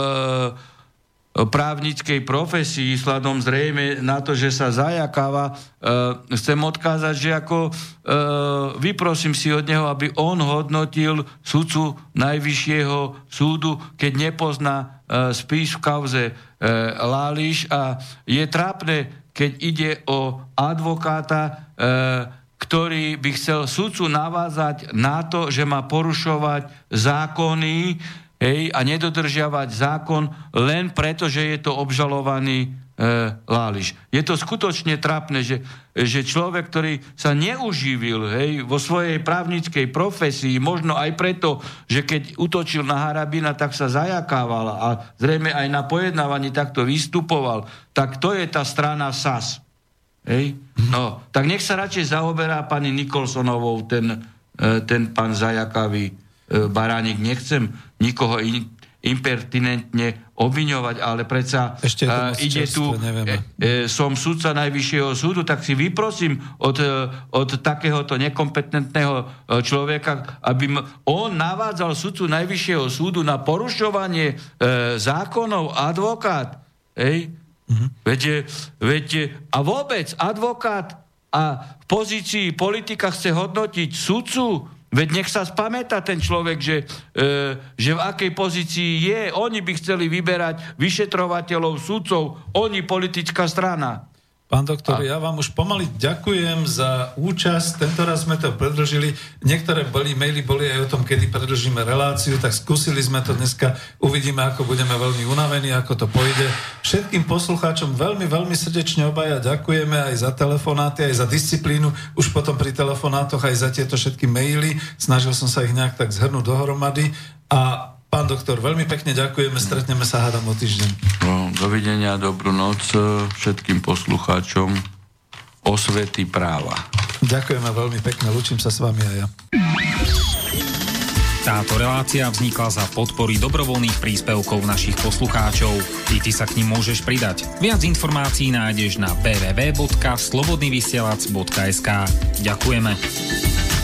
právnickej profesii, sladom zrejme na to, že sa zajakáva, e, chcem odkázať, že ako e, vyprosím si od neho, aby on hodnotil sudcu Najvyššieho súdu, keď nepozná e, spis v kauze e, Láliš. A je trápne, keď ide o advokáta, e, ktorý by chcel sudcu navázať na to, že má porušovať zákony, hej, a nedodržiavať zákon len preto, že je to obžalovaný Láliš. Je to skutočne trápne, že, že človek, ktorý sa neuživil hej, vo svojej právnickej profesii, možno aj preto, že keď utočil na Harabina, tak sa zajakával a zrejme aj na pojednávaní takto vystupoval, tak to je tá strana SAS. Hej? No, tak nech sa radšej zaoberá pani Nikolsonovou ten, e, ten pán zajakavý e, baránik. Nechcem nikoho in, impertinentne obviňovať, ale predsa Ešte uh, ide tu, e, e, som sudca Najvyššieho súdu, tak si vyprosím od, e, od takéhoto nekompetentného e, človeka, aby m- on navádzal sudcu Najvyššieho súdu na porušovanie e, zákonov advokát. Ej? Mm-hmm. Viete, viete, a vôbec advokát a v pozícii politika chce hodnotiť sudcu, Veď nech sa spamätá ten človek, že, e, že v akej pozícii je. Oni by chceli vyberať vyšetrovateľov, sudcov, oni politická strana. Pán doktor, a... ja vám už pomaly ďakujem za účasť. Tento raz sme to predlžili. Niektoré boli, maily boli aj o tom, kedy predlžíme reláciu, tak skúsili sme to dneska. Uvidíme, ako budeme veľmi unavení, ako to pôjde. Všetkým poslucháčom veľmi, veľmi srdečne obaja ďakujeme aj za telefonáty, aj za disciplínu. Už potom pri telefonátoch, aj za tieto všetky maily. Snažil som sa ich nejak tak zhrnúť dohromady. A Pán doktor, veľmi pekne ďakujeme, stretneme sa hádam o týždeň. No, dovidenia, dobrú noc e, všetkým poslucháčom osvety práva. Ďakujeme veľmi pekne, lučím sa s vami aj ja. Táto relácia vznikla za podpory dobrovoľných príspevkov našich poslucháčov. I ty sa k ním môžeš pridať. Viac informácií nájdeš na www.slobodnyvysielac.sk Ďakujeme.